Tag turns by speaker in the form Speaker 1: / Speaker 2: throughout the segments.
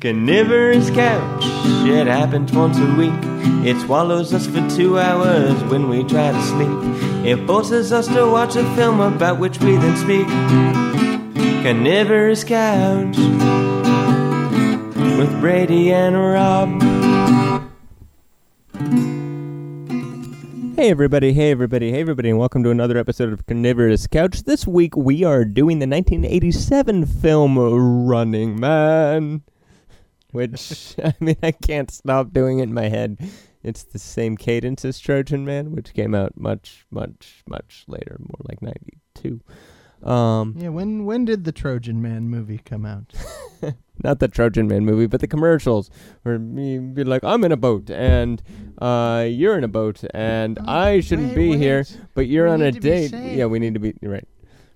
Speaker 1: Carnivorous couch, it happens once a week. It swallows us for two hours when we try to sleep. It forces us to watch a film about which we then speak. Carnivorous couch with Brady and Rob.
Speaker 2: Hey everybody, hey everybody, hey everybody, and welcome to another episode of Carnivorous Couch. This week we are doing the 1987 film Running Man. Which, I mean, I can't stop doing it in my head. It's the same cadence as Trojan Man, which came out much, much, much later, more like 92. Um,
Speaker 3: Yeah, when when did the Trojan Man movie come out?
Speaker 2: not the Trojan Man movie, but the commercials where you'd be like, I'm in a boat, and uh, you're in a boat, and I shouldn't
Speaker 3: Wait,
Speaker 2: be here, but you're
Speaker 3: We
Speaker 2: on a
Speaker 3: need to be
Speaker 2: date. Yeah, we need to be right.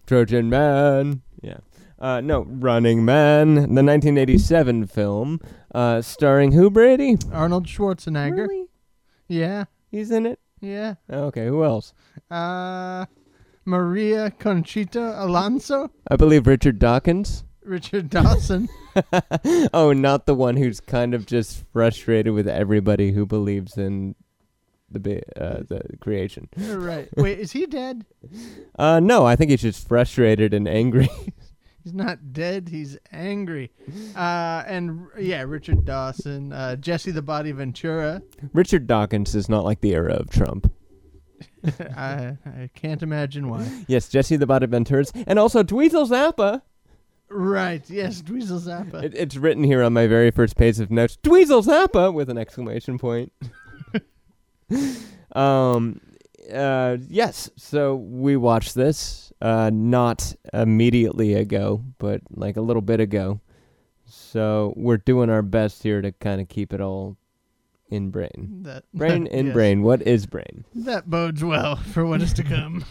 Speaker 2: Trojan Man. Yeah. Uh, no, Running Man, the 1987 film, uh, starring who, Brady?
Speaker 3: Arnold Schwarzenegger.
Speaker 2: Really?
Speaker 3: Yeah,
Speaker 2: He's in it?
Speaker 3: yeah.
Speaker 2: Okay, who else?
Speaker 3: Uh, Maria Conchita Alonso,
Speaker 2: I believe Richard Dawkins.
Speaker 3: Richard Dawson.
Speaker 2: oh, not the one who's kind of just frustrated with everybody who believes in the bi- uh, the creation.
Speaker 3: right. Wait, is he dead?
Speaker 2: Uh, no, I think he's just frustrated and angry.
Speaker 3: He's not dead. He's angry. Uh, and r- yeah, Richard Dawson, uh, Jesse the Body Ventura.
Speaker 2: Richard Dawkins is not like the era of Trump.
Speaker 3: I I can't imagine why.
Speaker 2: Yes, Jesse the Body Ventura, and also Dweezil Zappa.
Speaker 3: Right. Yes, Dweezil Zappa.
Speaker 2: It, it's written here on my very first page of notes. Dweezil Zappa with an exclamation point. um, uh, yes. So we watched this, uh, not immediately ago, but like a little bit ago. So we're doing our best here to kind of keep it all in brain.
Speaker 3: that
Speaker 2: Brain in
Speaker 3: yes.
Speaker 2: brain. What is brain?
Speaker 3: That bodes well for what is to come.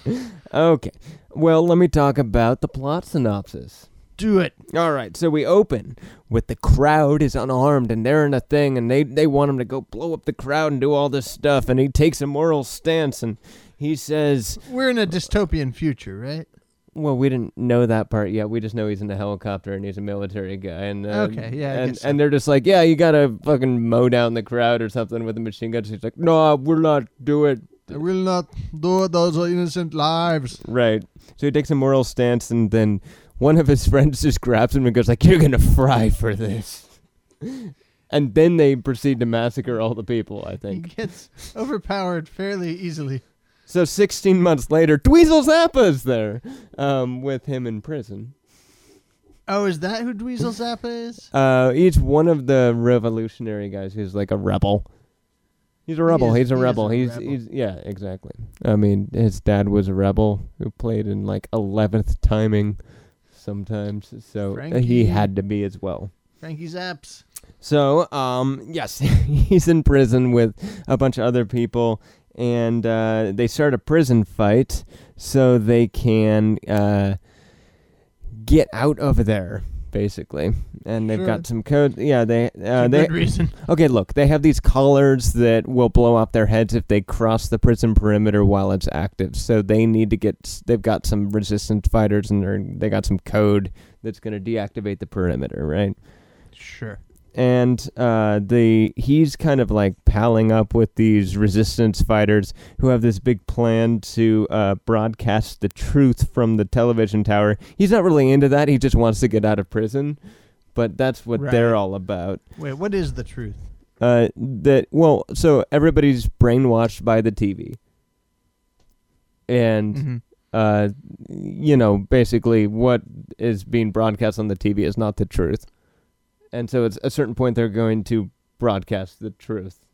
Speaker 2: Okay. Well, let me talk about the plot synopsis.
Speaker 3: Do it.
Speaker 2: All right, so we open with the crowd is unarmed and they're in a thing and they, they want him to go blow up the crowd and do all this stuff and he takes a moral stance and he says,
Speaker 3: We're in a dystopian future, right?
Speaker 2: well, we didn't know that part yet. We just know he's in a helicopter and he's a military guy and uh,
Speaker 3: Okay, yeah, I
Speaker 2: and
Speaker 3: so.
Speaker 2: and they're just like, yeah, you gotta fucking mow down the crowd or something with a machine gun. He's like, no, we'll not do it.
Speaker 3: I will not do it. Those are innocent lives.
Speaker 2: Right. So he takes a moral stance, and then one of his friends just grabs him and goes like, "You're gonna fry for this." And then they proceed to massacre all the people. I think He
Speaker 3: gets overpowered fairly easily.
Speaker 2: So 16 months later, Dweezil Zappa's there, um, with him in prison.
Speaker 3: Oh, is that who Dweezil Zappa is?
Speaker 2: Uh, he's one of the revolutionary guys who's like a rebel. He's a rebel.
Speaker 3: is-
Speaker 2: he's a
Speaker 3: he is
Speaker 2: rebel.
Speaker 3: a
Speaker 2: he's
Speaker 3: rebel.
Speaker 2: he's yeah, exactly. I mean, his dad was a rebel who played in like 11th timing sometimes, so uh, he had to be as well.
Speaker 3: Frankie Zapps.
Speaker 2: So, um, yes, he's in prison with a bunch of other people, and uh, they start a prison fight so they can uh, get out of there, basically. And they've
Speaker 3: Sure.
Speaker 2: got some code. Yeah, they uh, they
Speaker 3: good reason.
Speaker 2: okay. Look, they have these collars that will blow off their heads if they cross the prison perimeter while it's active. So they need to get. They've got some resistance fighters, and they're, they got some code that's going to deactivate the perimeter, right?
Speaker 3: Sure.
Speaker 2: And uh, the he's kind of like palling up with these resistance fighters who have this big plan to uh, broadcast the truth from the television tower. He's not really into that. He just wants to get out of prison, but that's what they're all about.
Speaker 3: Wait, what is the truth?
Speaker 2: Uh, that well, so everybody's brainwashed by the TV, and
Speaker 3: Mm-hmm.
Speaker 2: uh, you know, basically what is being broadcast on the TV is not the truth. And so at a certain point, they're going to broadcast the truth.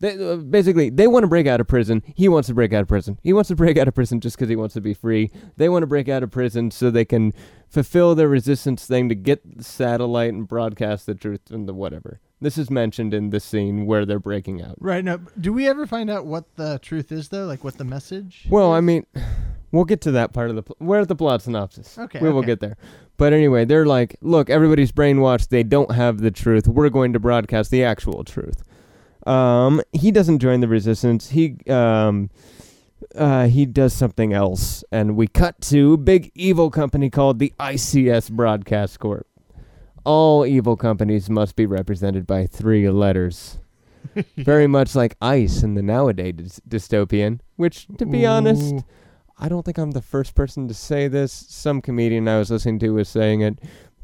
Speaker 2: They, uh, basically, they want to break out of prison. He wants to break out of prison. He wants to break out of prison just because he wants to be free. They want to break out of prison so they can fulfill their resistance thing to get the satellite and broadcast the truth and the whatever. This is mentioned in the scene where they're breaking out.
Speaker 3: Right. Now, do we ever find out what the truth is, though? Like what the message?
Speaker 2: Well, I mean, we'll get to that part of the. Pl- we're at the plot synopsis.
Speaker 3: Okay,
Speaker 2: we will
Speaker 3: okay.
Speaker 2: get there. But anyway, they're like, look, everybody's brainwashed. They don't have the truth. We're going to broadcast the actual truth. Um, he doesn't join the resistance. He um, uh, he does something else, and we cut to big evil company called the ICS Broadcast Corp. all evil companies must be represented by three letters. Very much like ICE in the nowadays dys- dystopian, which, to be honest,
Speaker 3: Ooh.
Speaker 2: I don't think I'm the first person to say this. Some comedian I was listening to was saying it,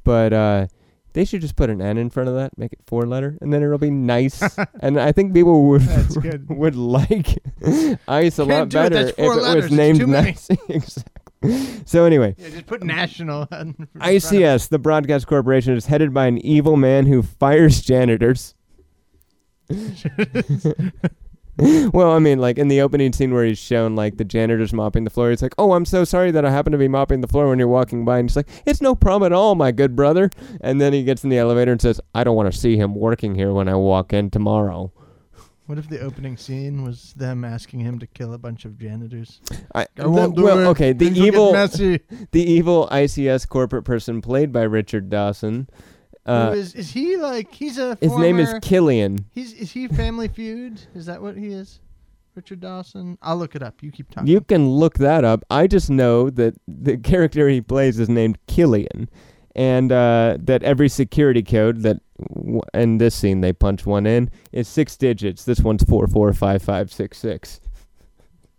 Speaker 2: but uh, they should just put an N in front of that, make it four letter, and then it'll be nice. and I think people would would like ice a lot
Speaker 3: do it,
Speaker 2: better if
Speaker 3: four
Speaker 2: it
Speaker 3: letters,
Speaker 2: was named nice. exactly. So anyway,
Speaker 3: Yeah, just put national. in front of it.
Speaker 2: ICS, the broadcast corporation, is headed by an evil man who fires janitors. well, I mean, like in the opening scene where he's shown like the janitors mopping the floor, he's like, "Oh, I'm so sorry that I happen to be mopping the floor when you're walking by," and he's like, "It's no problem at all, my good brother." And then he gets in the elevator and says, "I don't want to see him working here when I walk in tomorrow."
Speaker 3: What if the opening scene was them asking him to kill a bunch of janitors?
Speaker 2: I,
Speaker 3: I won't
Speaker 2: the-
Speaker 3: do
Speaker 2: well,
Speaker 3: it.
Speaker 2: okay, the
Speaker 3: Things
Speaker 2: evil, the evil ICS corporate person played by Richard Dawson. Uh,
Speaker 3: Who is is he like? He's a.
Speaker 2: his name is
Speaker 3: former-
Speaker 2: Killian.
Speaker 3: He's is he Family Feud? Is that what he is? Richard Dawson. I'll look it up. You keep talking.
Speaker 2: You can look that up. I just know that the character he plays is named Killian, and uh, that every security code that w- in this scene they punch one in is six digits. This one's four four five five six six.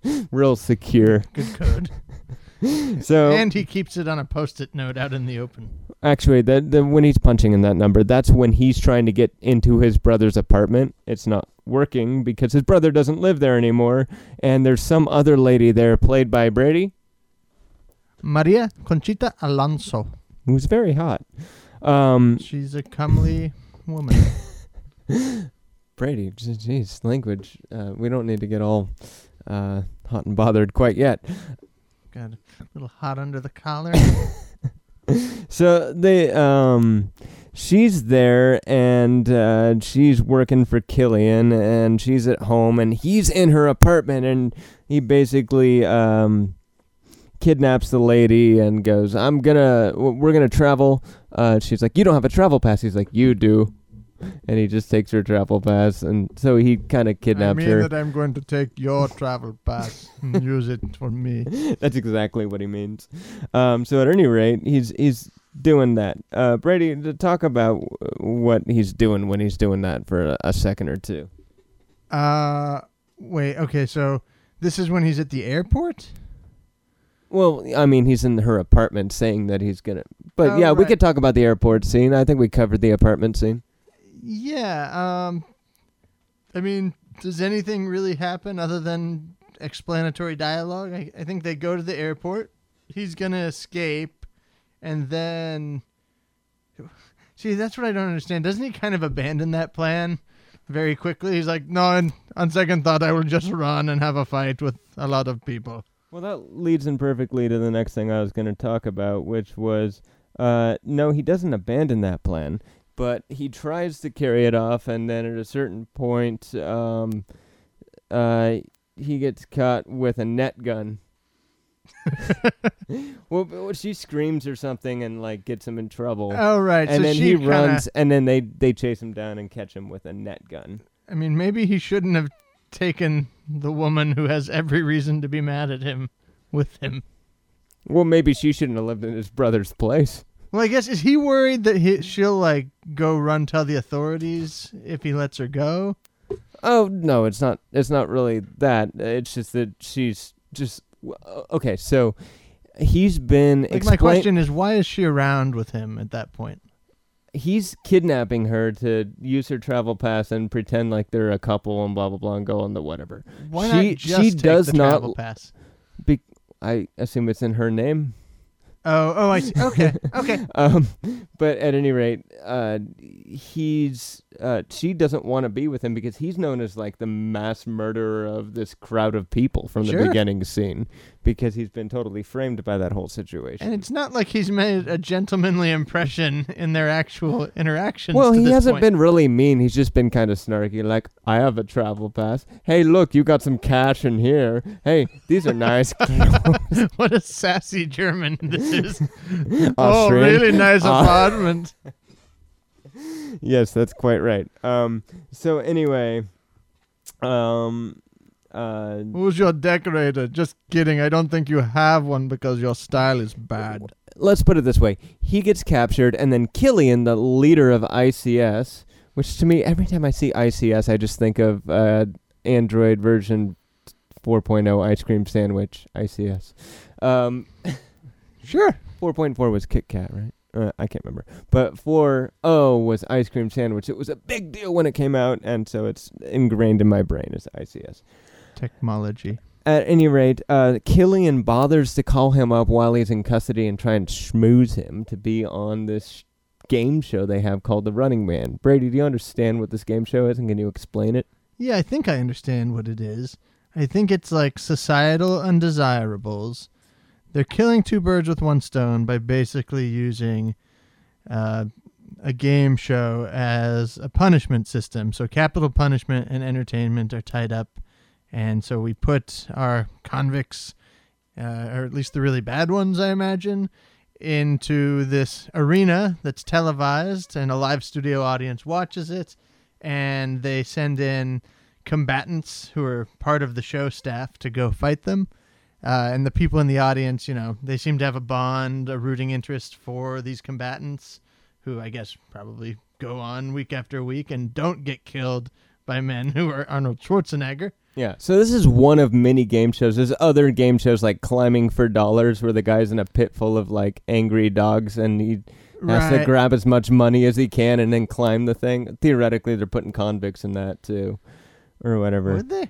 Speaker 2: Real secure.
Speaker 3: Good code.
Speaker 2: So
Speaker 3: and he keeps it on a post-it note out in the open.
Speaker 2: Actually, that the, when he's punching in that number, that's when he's trying to get into his brother's apartment. It's not working because his brother doesn't live there anymore, and there's some other lady there played by Brady
Speaker 3: Maria Conchita Alonso.
Speaker 2: who's very hot. Um,
Speaker 3: She's a comely woman.
Speaker 2: Brady, jeez, language. Uh, we don't need to get all uh, hot and bothered quite yet.
Speaker 3: Got a little hot under the collar.
Speaker 2: So they, um, she's there and uh, she's working for Killian, and she's at home, and he's in her apartment, and he basically um, kidnaps the lady and goes, "I'm gonna, we're gonna travel." Uh, she's like, "You don't have a travel pass." He's like, "You do." And he just takes her travel pass, and so he kind of kidnaps I
Speaker 3: mean
Speaker 2: her.
Speaker 3: that I'm going to take your travel pass and use it for me.
Speaker 2: That's exactly what he means. Um, so at any rate, he's he's doing that. Uh, Brady, to talk about w- what he's doing when he's doing that for a, a second or two.
Speaker 3: Uh, wait. Okay, so this is when he's at the airport.
Speaker 2: Well, I mean, he's in her apartment saying that he's gonna. But
Speaker 3: Oh,
Speaker 2: yeah, we could talk about the airport scene. I think we covered the apartment scene.
Speaker 3: Yeah. Um, I mean, does anything really happen other than explanatory dialogue? I, I think they go to the airport. He's gonna escape, and then. See, that's what I don't understand. Doesn't he kind of abandon that plan very quickly? He's like, no, on, on second thought, I will just run and have a fight with a lot of people.
Speaker 2: Well, that leads in perfectly to the next thing I was going to talk about, which was uh, no, he doesn't abandon that plan, but he tries to carry it off, and then at a certain point, um, uh, he gets caught with a net gun. well, but she screams or something and like gets him in trouble.
Speaker 3: Oh, right.
Speaker 2: and
Speaker 3: so
Speaker 2: then
Speaker 3: she
Speaker 2: he
Speaker 3: kinda-
Speaker 2: runs, and then they they chase him down and catch him with a net gun.
Speaker 3: I mean, maybe he shouldn't have taken the woman who has every reason to be mad at him with him.
Speaker 2: Well, maybe she shouldn't have lived in his brother's place.
Speaker 3: Well, I guess is he worried that he, she'll like go run tell the authorities if he lets her go?
Speaker 2: Oh no, it's not. It's not really that. It's just that she's just uh, okay. So he's been
Speaker 3: Like my question is, why is she around with him at that point?
Speaker 2: He's kidnapping her to use her travel pass and pretend like they're a couple and blah blah blah and go on the whatever.
Speaker 3: Why
Speaker 2: She-
Speaker 3: not just
Speaker 2: she
Speaker 3: take
Speaker 2: does
Speaker 3: the
Speaker 2: not-
Speaker 3: travel pass?
Speaker 2: I assume it's in her name.
Speaker 3: Oh, oh, I see. Okay, okay.
Speaker 2: Um, but at any rate, uh, he's uh, she doesn't want to be with him because he's known as like the mass murderer of this crowd of people from the
Speaker 3: Sure.
Speaker 2: beginning scene because he's been totally framed by that whole situation.
Speaker 3: And it's not like he's made a gentlemanly impression in their actual interactions.
Speaker 2: Well,
Speaker 3: to
Speaker 2: he
Speaker 3: this
Speaker 2: hasn't
Speaker 3: point.
Speaker 2: been really mean. He's just been kind of snarky. Like, I have a travel pass. Hey, look, you got some cash in here. Hey, these are nice.
Speaker 3: what a sassy German this is. oh,
Speaker 2: Austrian.
Speaker 3: really nice
Speaker 2: Uh,
Speaker 3: apartment.
Speaker 2: yes, that's quite right. Um, so anyway, um, uh,
Speaker 3: Who's your decorator? Just kidding. I don't think you have one because your style is bad.
Speaker 2: let's put it this way: he gets captured, and then Killian, the leader of ICS, which to me, every time I see ICS, I just think of uh, Android version 4.0 ice cream sandwich ICS. Um,
Speaker 3: Sure.
Speaker 2: 4.4 was Kit Kat, right? Uh, I can't remember. But 4.0 was ice cream sandwich. It was a big deal when it came out, and so it's ingrained in my brain as ICS.
Speaker 3: Technology.
Speaker 2: At any rate, uh, Killian bothers to call him up while he's in custody and try and schmooze him to be on this game show they have called The Running Man. Brady, do you understand what this game show is, and can you explain it?
Speaker 3: Yeah, I think I understand what it is. I think it's like societal undesirables. They're killing two birds with one stone by basically using uh, a game show as a punishment system. So capital punishment and entertainment are tied up, and so we put our convicts, uh, or at least the really bad ones, I imagine, into this arena that's televised, and a live studio audience watches it, and they send in combatants who are part of the show staff to go fight them. Uh, and the people in the audience, you know, they seem to have a bond, a rooting interest for these combatants, who I guess probably go on week after week and don't get killed by men who are Arnold Schwarzenegger.
Speaker 2: Yeah. So this is one of many game shows. There's other game shows like Climbing for Dollars, where the guy's in a pit full of like angry dogs, and he has to grab as much money as he can and then climb the thing. Theoretically, they're putting convicts in that too, or whatever.
Speaker 3: Would they?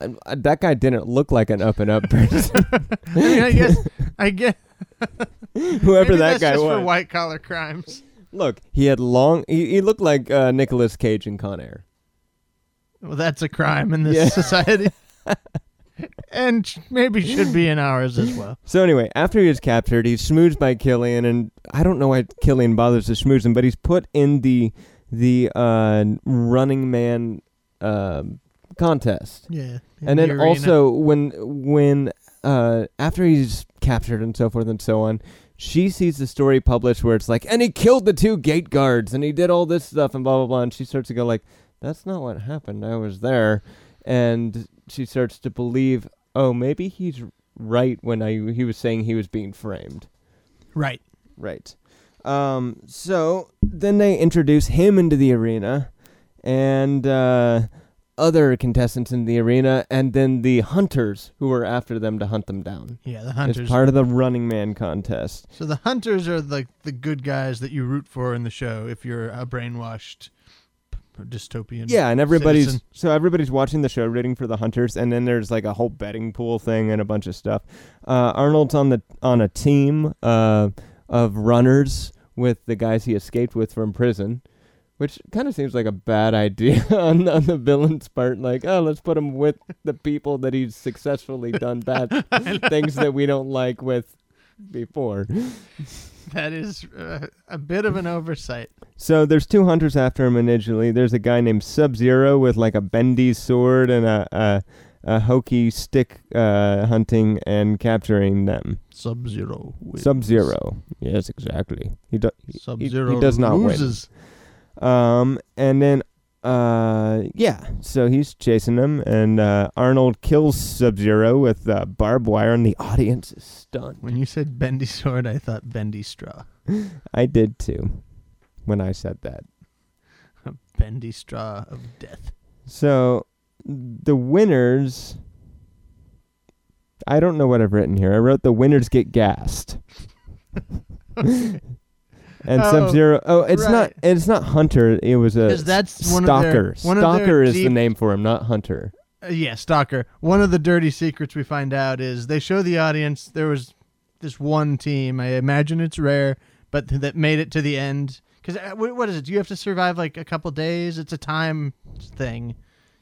Speaker 2: Uh, that guy didn't look like an up and up person.
Speaker 3: I mean, I guess, I guess
Speaker 2: Whoever
Speaker 3: maybe
Speaker 2: that
Speaker 3: that's
Speaker 2: guy
Speaker 3: just
Speaker 2: was.
Speaker 3: for white collar crimes.
Speaker 2: Look, he had long. He, he looked like uh, Nicolas Cage in Con Air.
Speaker 3: Well, that's a crime in this
Speaker 2: Yeah.
Speaker 3: society, and maybe should be in ours as well.
Speaker 2: So anyway, after he is captured, he's schmoozed by Killian, and I don't know why Killian bothers to schmooze him, but he's put in the the uh, Running Man um contest.
Speaker 3: Yeah,
Speaker 2: and
Speaker 3: the
Speaker 2: then also when when uh, after he's captured and so forth and so on, she sees the story published where it's like, and he killed the two gate guards, and he did all this stuff, and blah blah blah, and she starts to go like, that's not what happened. I was there, and she starts to believe, oh, maybe he's right when I he was saying he was being framed.
Speaker 3: right.
Speaker 2: Right. Um, so then they introduce him into the arena and uh, other contestants in the arena, and then the hunters who are after them to hunt them down.
Speaker 3: Yeah, the hunters.
Speaker 2: It's part of the Running Man contest.
Speaker 3: so the hunters are like the good guys that you root for in the show if you're a brainwashed dystopian.
Speaker 2: Yeah, and everybody's
Speaker 3: citizen.
Speaker 2: so everybody's watching the show, rooting for the hunters, and then there's like a whole betting pool thing and a bunch of stuff. Uh, Arnold's on the on a team uh, of runners with the guys he escaped with from prison, which kind of seems like a bad idea on, on the villain's part. Like, oh, let's put him with the people that he's successfully done bad things that we don't like with before.
Speaker 3: That is uh, a bit of an oversight.
Speaker 2: So there's two hunters after him initially. There's a guy named Sub Zero with like a bendy sword and a a, a hokey stick uh, hunting and capturing them.
Speaker 3: Sub Zero.
Speaker 2: Sub Zero, yes, exactly. He, do, he,
Speaker 3: Sub
Speaker 2: he-
Speaker 3: Zero
Speaker 2: he does not
Speaker 3: loses.
Speaker 2: win. Um, and then uh, yeah, so he's chasing them, and uh, Arnold kills Sub Zero with uh, barbed wire, and the audience is stunned.
Speaker 3: When you said bendy sword, I thought bendy straw.
Speaker 2: I did too, when I said that.
Speaker 3: A bendy straw of death.
Speaker 2: So the winners. I don't know what I've written here. I wrote the winners get gassed. And
Speaker 3: Oh,
Speaker 2: Sub Zero. Oh, it's not.
Speaker 3: right.
Speaker 2: It's not Hunter. It was a
Speaker 3: that's one of
Speaker 2: stalker.
Speaker 3: their- one of their
Speaker 2: stalker is the name for him, not Hunter.
Speaker 3: Uh, yeah, stalker. One of the dirty secrets we find out is they show the audience there was this one team. I imagine it's rare, but th- that made it to the end. Because uh, what is it? Do you have to survive like a couple days? It's a time thing.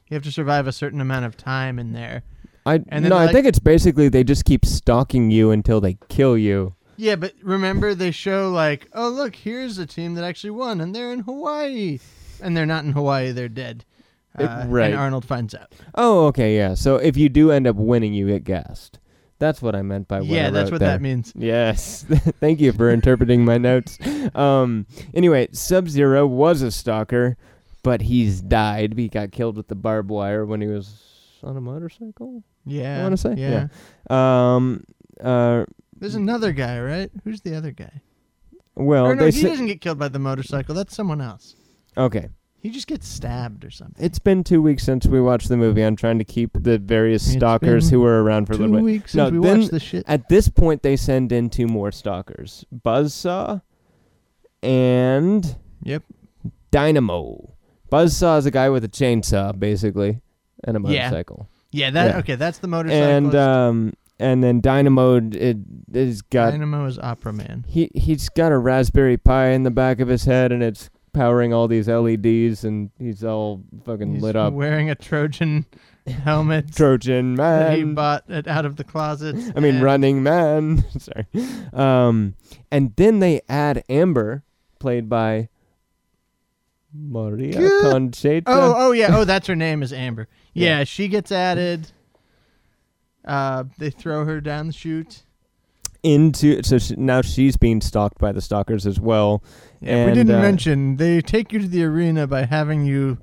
Speaker 3: You have to survive a certain amount of time in there.
Speaker 2: I
Speaker 3: And then,
Speaker 2: no. I think it's basically they just keep stalking you until they kill you.
Speaker 3: Yeah, but remember they show like, oh look, here's a team that actually won, and they're in Hawaii, and they're not in Hawaii. They're dead. Uh,
Speaker 2: right.
Speaker 3: And Arnold finds out.
Speaker 2: Oh, okay, yeah. So if you do end up winning, you get gassed. That's what I meant by what
Speaker 3: yeah, that's what
Speaker 2: there.
Speaker 3: that means.
Speaker 2: Yes. Thank you for interpreting my notes. Um, anyway, Sub Zero was a stalker, but he's died. He got killed with the barbed wire when he was on a motorcycle.
Speaker 3: Yeah.
Speaker 2: I want to say.
Speaker 3: Yeah.
Speaker 2: Um. Uh.
Speaker 3: There's another guy, right? Who's the other guy?
Speaker 2: Well,
Speaker 3: or no,
Speaker 2: they
Speaker 3: he
Speaker 2: say
Speaker 3: doesn't get killed by the motorcycle. That's someone else.
Speaker 2: okay.
Speaker 3: He just gets stabbed or something.
Speaker 2: It's been two weeks since we watched the movie. I'm trying to keep the various
Speaker 3: It's
Speaker 2: stalkers
Speaker 3: been
Speaker 2: who were around for a
Speaker 3: Two
Speaker 2: little bit.
Speaker 3: weeks
Speaker 2: No,
Speaker 3: since we
Speaker 2: then-
Speaker 3: watched the shit.
Speaker 2: At this point, they send in two more stalkers: Buzzsaw and
Speaker 3: Yep.
Speaker 2: Dynamo. Buzzsaw is a guy with a chainsaw, basically, and a
Speaker 3: Yeah.
Speaker 2: motorcycle.
Speaker 3: Yeah. That.
Speaker 2: Yeah.
Speaker 3: Okay. That's the motorcycle.
Speaker 2: And um, and then Dynamo it is got
Speaker 3: Dynamo is Opera Man.
Speaker 2: he he's got a Raspberry Pi in the back of his head, and it's powering all these LEDs, and he's all fucking
Speaker 3: He's
Speaker 2: lit up.
Speaker 3: wearing a Trojan helmet
Speaker 2: Trojan
Speaker 3: that he
Speaker 2: man.
Speaker 3: bought it out of the closet.
Speaker 2: I mean, Running Man. Sorry. Um, and then they add Amber, played by Maria
Speaker 3: Good.
Speaker 2: Conchita.
Speaker 3: Oh, oh yeah. Oh, that's her name is Amber. Yeah,
Speaker 2: Yeah.
Speaker 3: she gets added. Uh, they throw her down the chute.
Speaker 2: Into so she, now she's being stalked by the stalkers as well.
Speaker 3: Yeah, we didn't
Speaker 2: uh,
Speaker 3: mention they take you to the arena by having you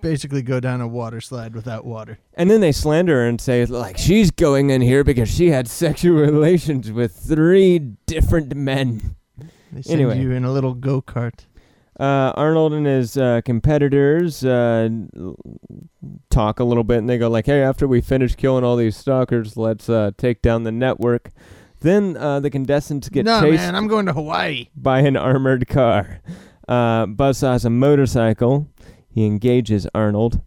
Speaker 3: basically go down a water slide without water.
Speaker 2: And then they slander her and say like she's going in here because she had sexual relations with three different men.
Speaker 3: They send
Speaker 2: Anyway.
Speaker 3: you in a little go kart.
Speaker 2: Uh, Arnold and his uh, competitors uh, talk a little bit, and they go like, "Hey, after we finish killing all these stalkers, let's uh, take down the network." Then uh, the contestants get
Speaker 3: no,
Speaker 2: chased
Speaker 3: man, I'm going to Hawaii.
Speaker 2: by an armored car. Uh, Buzzsaw has a motorcycle. He engages Arnold.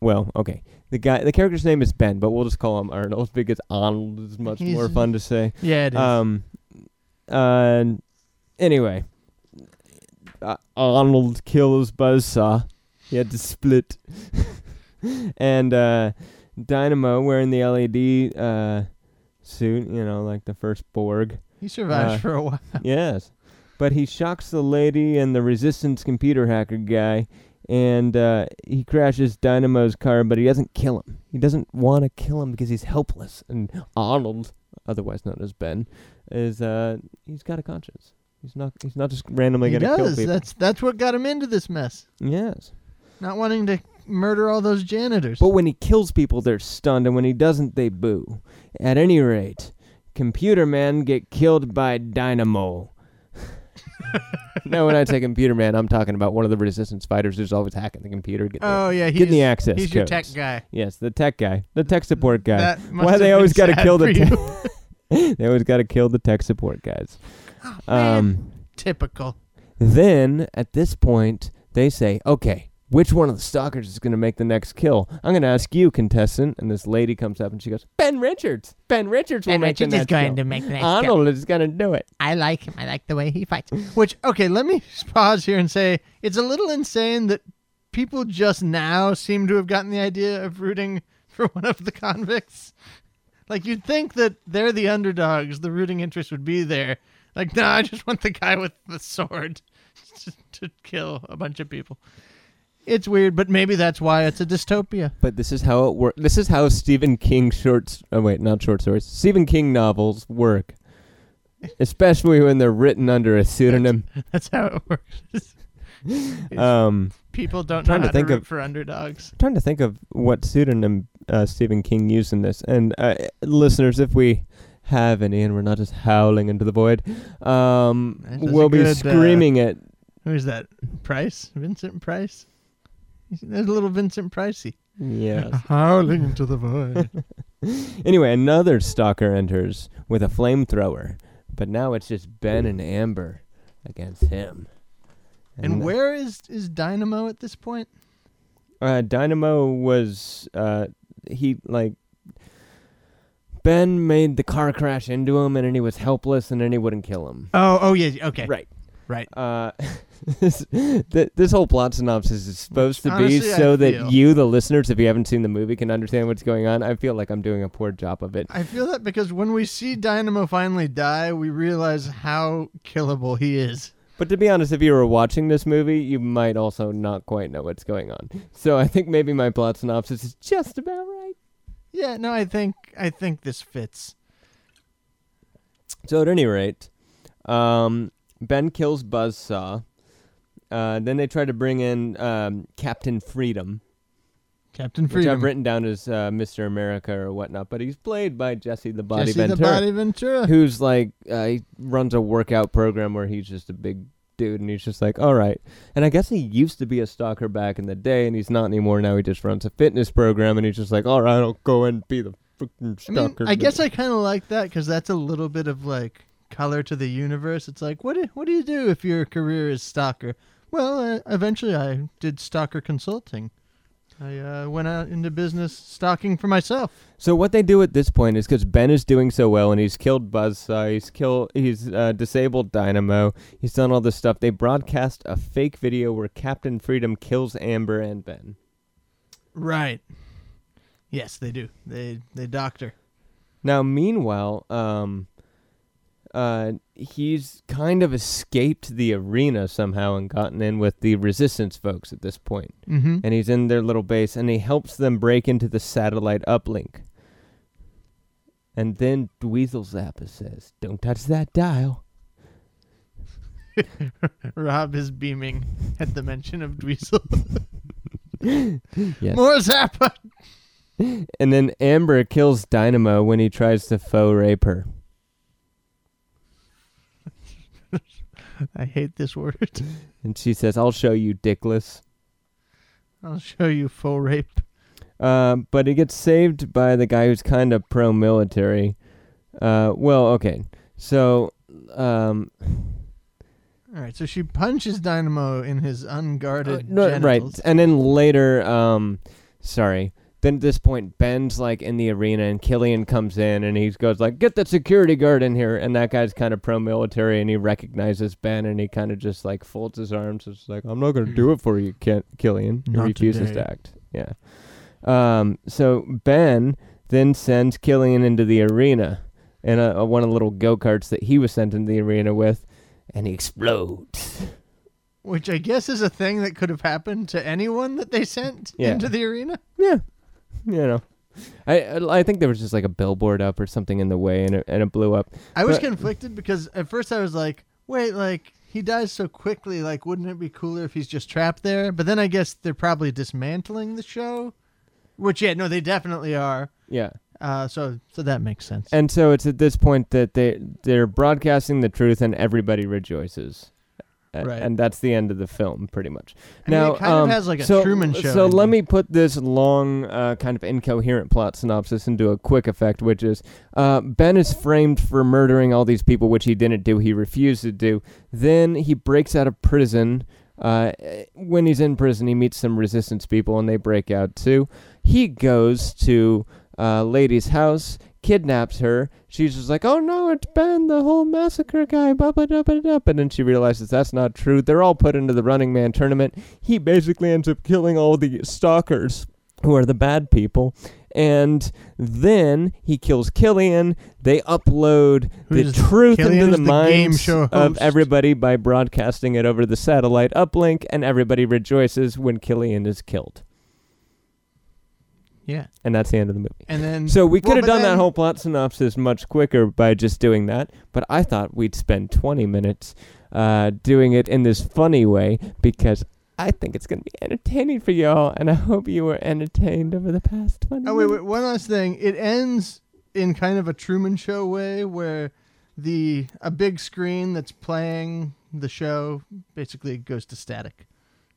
Speaker 2: Well, okay. The guy, the character's name is Ben, but we'll just call him Arnold because Arnold is much
Speaker 3: He's-
Speaker 2: more fun to say.
Speaker 3: Yeah, it is.
Speaker 2: Um. Uh. Anyway, uh, Arnold kills Buzzsaw. He had to split. and uh, Dynamo wearing the LED uh suit, you know, like the first Borg.
Speaker 3: he survives
Speaker 2: uh,
Speaker 3: for a while.
Speaker 2: yes. But he shocks the lady and the resistance computer hacker guy and uh, he crashes Dynamo's car, but he doesn't kill him. He doesn't want to kill him because he's helpless. And Arnold, otherwise known as Ben, is uh, he's got a conscience. He's not he's not just randomly going to kill people.
Speaker 3: That's that's what got him into this mess.
Speaker 2: yes.
Speaker 3: Not wanting to murder all those janitors.
Speaker 2: But when he kills people, they're stunned, and when he doesn't, they boo. At any rate, Computer Man get killed by Dynamo. no, when I say Computer Man, I'm talking about one of the Resistance fighters who's always hacking the computer. Getting the-
Speaker 3: oh yeah, he's
Speaker 2: getting the access
Speaker 3: he's your tech guy.
Speaker 2: Yes, the tech guy, the tech support guy.
Speaker 3: That must
Speaker 2: Why they always got to kill the? Te- they always got to kill the tech support guys.
Speaker 3: Man,
Speaker 2: Um,
Speaker 3: typical.
Speaker 2: then at this point, they say, "Okay, which one of the stalkers is going to make the next kill?" I'm going to ask you, contestant. And this lady comes up and she goes, "Ben Richards. Ben Richards will
Speaker 4: Ben
Speaker 2: make the
Speaker 4: Richards is going
Speaker 2: kill.
Speaker 4: to make the next kill.
Speaker 2: Arnold is going to do it."
Speaker 4: I like him. I like the way he fights.
Speaker 3: Which okay, let me pause here and say it's a little insane that people just now seem to have gotten the idea of rooting for one of the convicts. Like you'd think that they're the underdogs, the rooting interest would be there. Like, no, I just want the guy with the sword to, to kill a bunch of people. It's weird, but maybe that's why it's a dystopia.
Speaker 2: But this is how it works. This is how Stephen King shorts. Oh wait, not short stories. Stephen King novels work, especially when they're written under a pseudonym.
Speaker 3: That's how it works.
Speaker 2: Um,
Speaker 3: People don't know how
Speaker 2: to
Speaker 3: to,
Speaker 2: think
Speaker 3: root
Speaker 2: of-
Speaker 3: for underdogs.
Speaker 2: I'm trying to think of what pseudonym uh, Stephen King used in this. And uh, listeners, if we have any, and we're not just howling into the void, um,
Speaker 3: This is a
Speaker 2: we'll be
Speaker 3: good, uh,
Speaker 2: screaming it.
Speaker 3: Who's that? Price? Vincent Price? There's a little Vincent Pricey.
Speaker 2: Yes.
Speaker 3: Howling into the void.
Speaker 2: anyway, another stalker enters with a flamethrower, but now it's just Ben and Amber against him.
Speaker 3: and where is is Dynamo at this point?
Speaker 2: uh, Dynamo was uh, he like Ben made the car crash into him, and then he was helpless, and then he wouldn't kill him.
Speaker 3: Oh, oh yeah, okay.
Speaker 2: Right.
Speaker 3: Right.
Speaker 2: Uh, this, th- this whole plot synopsis is supposed to be
Speaker 3: honestly, I
Speaker 2: so that
Speaker 3: feel-
Speaker 2: you, the listeners, if you haven't seen the movie, can understand what's going on. I feel like I'm doing a poor job of it.
Speaker 3: I feel that because when we see Dynamo finally die, we realize how killable he is.
Speaker 2: But to be honest, if you were watching this movie, you might also not quite know what's going on. So I think maybe my plot synopsis is just about right.
Speaker 3: Yeah, no, I think I think this fits.
Speaker 2: So at any rate, um, Ben kills Buzzsaw. Uh, then they try to bring in um, Captain Freedom.
Speaker 3: Captain
Speaker 2: which
Speaker 3: Freedom.
Speaker 2: I've written down as uh, Mr. America or whatnot, but he's played by Jesse the Body
Speaker 3: Jesse the
Speaker 2: Ventura,
Speaker 3: Body Ventura.
Speaker 2: who's like uh, he runs a workout program where he's just a big dude, and he's just like, all right. And I guess he used to be a stalker back in the day, and he's not anymore. Now he just runs a fitness program, and he's just like, all right, I'll go and be the freaking
Speaker 3: I mean,
Speaker 2: stalker.
Speaker 3: I guess I kind of like that because that's a little bit of like color to the universe. It's like, what do what do you do if your career is stalker? Well, uh, eventually I did stalker consulting. I uh, went out into business stocking for myself.
Speaker 2: So what they do at this point is because Ben is doing so well and he's killed Buzzsaw, he's killed, he's uh, disabled Dynamo, he's done all this stuff. They broadcast a fake video where Captain Freedom kills Amber and Ben.
Speaker 3: Right. Yes, they do. They they doctor.
Speaker 2: Now, meanwhile, um, uh, he's kind of escaped the arena somehow and gotten in with the resistance folks at this point.
Speaker 3: Mm-hmm.
Speaker 2: And he's in their little base and he helps them break into the satellite uplink. And then Dweezil Zappa says, Don't touch that dial.
Speaker 3: Rob is beaming at the mention of Dweezil.
Speaker 2: Yes.
Speaker 3: More Zappa.
Speaker 2: And then Amber kills Dynamo when he tries to faux rape her.
Speaker 3: I hate this word.
Speaker 2: And she says, I'll show you, dickless.
Speaker 3: I'll show you full rape.
Speaker 2: Uh, but he gets saved by the guy who's kind of pro military. Uh, well, okay. So, um,
Speaker 3: All right, so she punches Dynamo in his
Speaker 2: uh,
Speaker 3: unguarded
Speaker 2: no, right. And then later, um, sorry. Then at this point, Ben's like in the arena, and Killian comes in, and he goes like, "Get the security guard in here." And that guy's kind of pro-military, and he recognizes Ben, and he kind of just like folds his arms. It's like, "I'm not gonna do it for you, Ken- Killian." He
Speaker 3: Not
Speaker 2: refuses
Speaker 3: today.
Speaker 2: to act. Yeah. Um. So Ben then sends Killian into the arena, in a, a one of the little go karts that he was sent into the arena with, and he explodes.
Speaker 3: Which I guess is a thing that could have happened to anyone that they sent
Speaker 2: Yeah.
Speaker 3: into the arena.
Speaker 2: Yeah, you know, I I think there was just like a billboard up or something in the way, and it and it blew up.
Speaker 3: I was
Speaker 2: But-
Speaker 3: conflicted because at first I was like, wait, like he dies so quickly, like wouldn't it be cooler if he's just trapped there? But then I guess they're probably dismantling the show. Which yeah, no, they definitely are.
Speaker 2: Yeah,
Speaker 3: Uh, so so that makes sense.
Speaker 2: and so it's at this point that they they're broadcasting the truth, and everybody rejoices.
Speaker 3: Right.
Speaker 2: And that's the end of the film, pretty much.
Speaker 3: I mean,
Speaker 2: now,
Speaker 3: it kind of
Speaker 2: um,
Speaker 3: has like a
Speaker 2: so,
Speaker 3: Truman Show.
Speaker 2: So let me put this long, uh, kind of incoherent plot synopsis into a quick effect, which is uh, Ben is framed for murdering all these people, which he didn't do. He refused to do. Then he breaks out of prison. Uh, when he's in prison, he meets some resistance people, and they break out too. He goes to uh, lady's house, kidnaps her. She's just like, "Oh no, it's Ben, the whole massacre guy." Blah blah blah blah blah. And then she realizes that's not true. They're all put into the Running Man tournament. He basically ends up killing all the stalkers, who are the bad people. And then he kills Killian. They upload
Speaker 3: Who's-
Speaker 2: the truth
Speaker 3: Killian
Speaker 2: into the
Speaker 3: the
Speaker 2: minds of everybody by broadcasting it over the satellite uplink, and everybody rejoices when Killian is killed.
Speaker 3: Yeah,
Speaker 2: And that's the end of the movie.
Speaker 3: and then
Speaker 2: So we
Speaker 3: Well,
Speaker 2: could have
Speaker 3: but
Speaker 2: done that
Speaker 3: then-
Speaker 2: whole plot synopsis much quicker by just doing that, but I thought we'd spend 20 minutes uh, doing it in this funny way because I think it's going to be entertaining for y'all, and I hope you were entertained over the past 20
Speaker 3: Oh wait,
Speaker 2: minutes.
Speaker 3: wait, one last thing. It ends in kind of a Truman Show way, where the a big screen that's playing the show basically goes to static,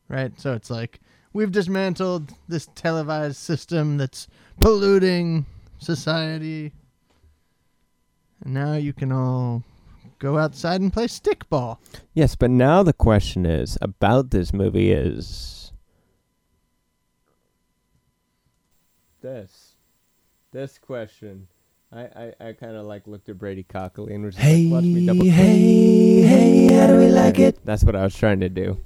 Speaker 3: right? So it's like we've dismantled this televised system that's polluting society, and now you can all go outside and play stickball.
Speaker 2: Yes, but now the question is about this movie is this. This question. I, I, I kind of like looked at Brady cockily and was just like, watch me double.
Speaker 1: hey, hey, how do we like it?
Speaker 2: That's what I was trying to do.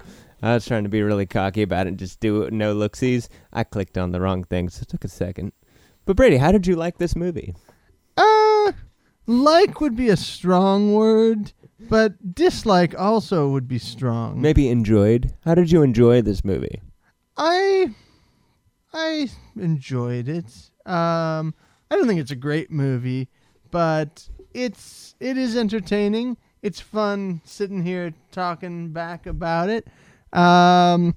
Speaker 2: I was trying to be really cocky about it and just do no looksies. I clicked on the wrong thing, so it took a second. But Brady, how did you like this movie?
Speaker 3: Uh, like would be a strong word, but dislike also would be strong.
Speaker 2: Maybe enjoyed. How did you enjoy this movie?
Speaker 3: I I enjoyed it. Um I don't think it's a great movie, but it's it is entertaining. It's fun sitting here talking back about it. Um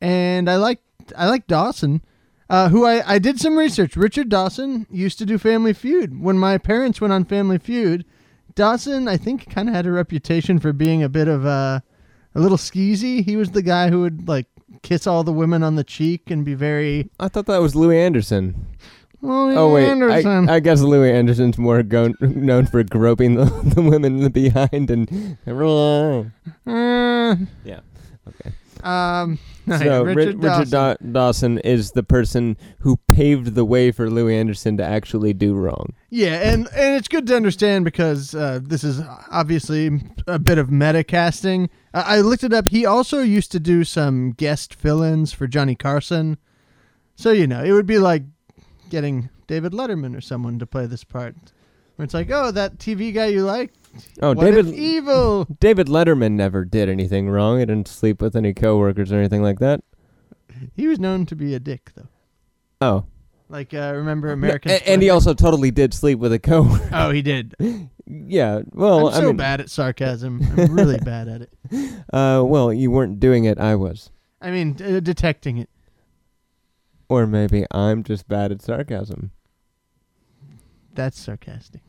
Speaker 3: and I like I like Dawson. uh, who I, I did some research. Richard Dawson used to do Family Feud. When my parents went on Family Feud, Dawson, I think, kind of had a reputation for being a bit of a, a little skeezy. He was the guy who would, like, kiss all the women on the cheek and be very.
Speaker 2: I thought that was Louie Anderson.
Speaker 3: Oh,
Speaker 2: Oh wait,
Speaker 3: Anderson.
Speaker 2: I, I guess Louie Anderson's more go- known for groping the, the women in the behind and.
Speaker 3: Uh,
Speaker 2: Yeah.
Speaker 3: Um,
Speaker 2: so
Speaker 3: Richard,
Speaker 2: Richard,
Speaker 3: Dawson.
Speaker 2: Daw- Dawson is the person who paved the way for Louie Anderson to actually do wrong.
Speaker 3: Yeah, and and it's good to understand because uh, this is obviously a bit of meta casting. Uh, I looked it up. He also used to do some guest fill-ins for Johnny Carson, so you know it would be like getting David Letterman or someone to play this part. Where it's like, oh, that TV guy you like.
Speaker 2: Oh,
Speaker 3: what
Speaker 2: David
Speaker 3: evil.
Speaker 2: David Letterman never did anything wrong. He didn't sleep with any coworkers or anything like that.
Speaker 3: He was known to be a dick though.
Speaker 2: Oh,
Speaker 3: Like uh, remember American.
Speaker 2: A- and he also totally did sleep with a coworker.
Speaker 3: Oh, he did.
Speaker 2: yeah. Well,
Speaker 3: I'm
Speaker 2: I
Speaker 3: so
Speaker 2: mean,
Speaker 3: bad at sarcasm. I'm really bad at it.
Speaker 2: uh, well, you weren't doing it. I was,
Speaker 3: I mean, uh, detecting it.
Speaker 2: or maybe I'm just bad at sarcasm.
Speaker 3: That's sarcastic.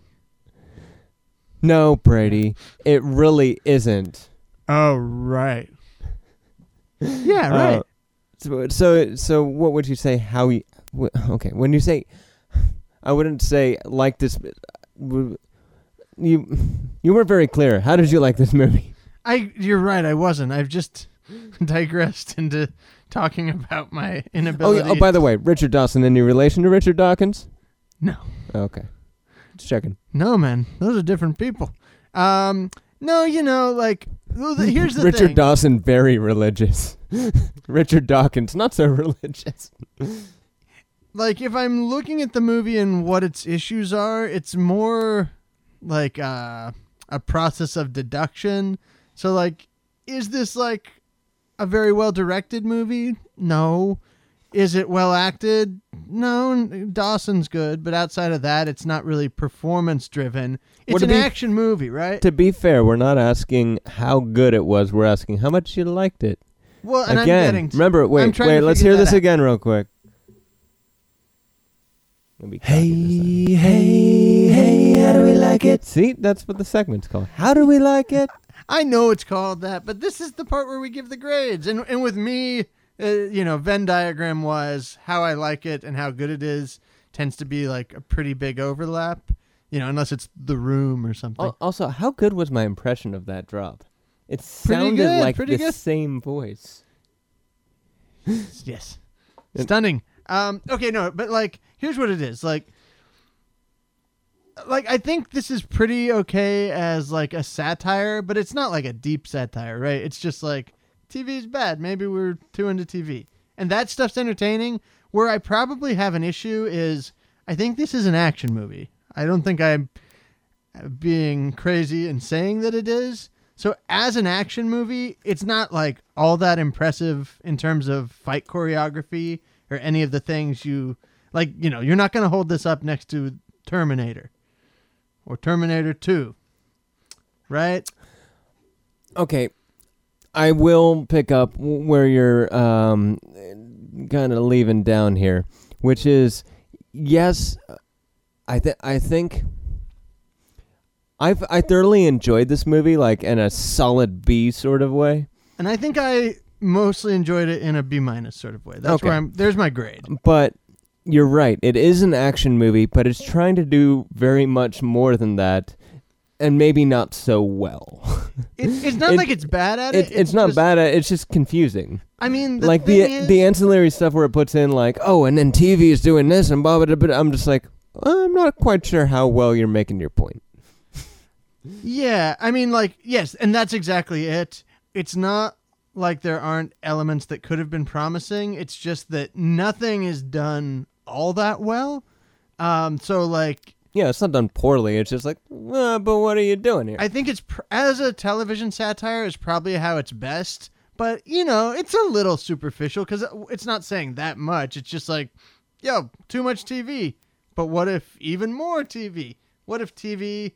Speaker 2: No, Brady, it really isn't.
Speaker 3: Oh right. yeah, right.
Speaker 2: Uh, so, so, so, what would you say? How you? wh- Okay, when you say, I wouldn't say like this. w- You, you weren't very clear. How did you like this movie?
Speaker 3: I you're right. I wasn't. I've just digressed into talking about my
Speaker 2: Oh,
Speaker 3: inability.
Speaker 2: yeah, oh, by the way, Richard Dawson. Any relation to Richard Dawkins?
Speaker 3: no,
Speaker 2: Okay, just checking.
Speaker 3: no, man. Those are different people. Um, no, you know, like well, the- here's the
Speaker 2: Richard
Speaker 3: thing.
Speaker 2: Dawson, very religious. Richard Dawkins, not so religious.
Speaker 3: like if I'm looking at the movie and what its issues are, it's more like uh, a process of deduction. So like, is this like a very well directed movie? No. Is it well acted? No. Dawson's good, but outside of that, it's not really performance driven. It's
Speaker 2: Would it
Speaker 3: an
Speaker 2: be-
Speaker 3: action movie, right?
Speaker 2: To be fair, we're not asking how good it was. We're asking how much you liked it.
Speaker 3: well, and
Speaker 2: again,
Speaker 3: I'm getting to,
Speaker 2: remember, wait,
Speaker 3: trying
Speaker 2: wait, let's hear this
Speaker 3: out.
Speaker 2: again real quick. Let me copy this
Speaker 1: hey, hey, how do we like it?
Speaker 2: See, that's what the segment's called. How do we like it?
Speaker 3: I know it's called that, but this is the part where we give the grades. And and with me, uh, you know, Venn diagram wise, how I like it and how good it is tends to be like a pretty big overlap. You know, unless it's The Room or something.
Speaker 2: Al- Also, how good was my impression of that drop? It sounded
Speaker 3: good,
Speaker 2: like
Speaker 3: pretty
Speaker 2: the
Speaker 3: good.
Speaker 2: same voice.
Speaker 3: Yes. Stunning. Um, okay, no, but like, here's what it is. Like, like I think this is pretty okay as like a satire, but it's not like a deep satire, right? It's just like TV's bad. Maybe we're too into TV, and that stuff's entertaining. Where I probably have an issue is I think this is an action movie. I don't think I'm being crazy and saying that it is. So as an action movie, it's not like all that impressive in terms of fight choreography or any of the things you like, you know, you're not going to hold this up next to Terminator or Terminator 2. Right?
Speaker 2: Okay, I will pick up where you're um, kind of leaving down here, which is yes, I th- I think I've I thoroughly enjoyed this movie, like in a solid B sort of way.
Speaker 3: And I think I mostly enjoyed it in a B minus sort of way. That's
Speaker 2: Okay.
Speaker 3: where I'm there's my grade.
Speaker 2: But you're right; it is an action movie, but it's trying to do very much more than that, and maybe not so well.
Speaker 3: It, it's not
Speaker 2: It-
Speaker 3: like it's bad at
Speaker 2: It,
Speaker 3: it.
Speaker 2: it's, not
Speaker 3: just-
Speaker 2: bad. At, it. it's just confusing.
Speaker 3: I mean, the
Speaker 2: like the
Speaker 3: is,
Speaker 2: the ancillary stuff where it puts in like, oh, and then TV is doing this and blah blah blah. I'm just like, I'm not quite sure how well you're making your point.
Speaker 3: Yeah, I mean, like, yes, and that's exactly it. It's not like there aren't elements that could have been promising. It's just that nothing is done all that well. Um, so like,
Speaker 2: Yeah, it's not done poorly. It's just like, uh, but what are you doing here?
Speaker 3: I think it's pr- as a television satire is probably how it's best. But you know, it's a little superficial because it's not saying that much. It's just like, yo, too much TV. But what if even more TV? What if TV,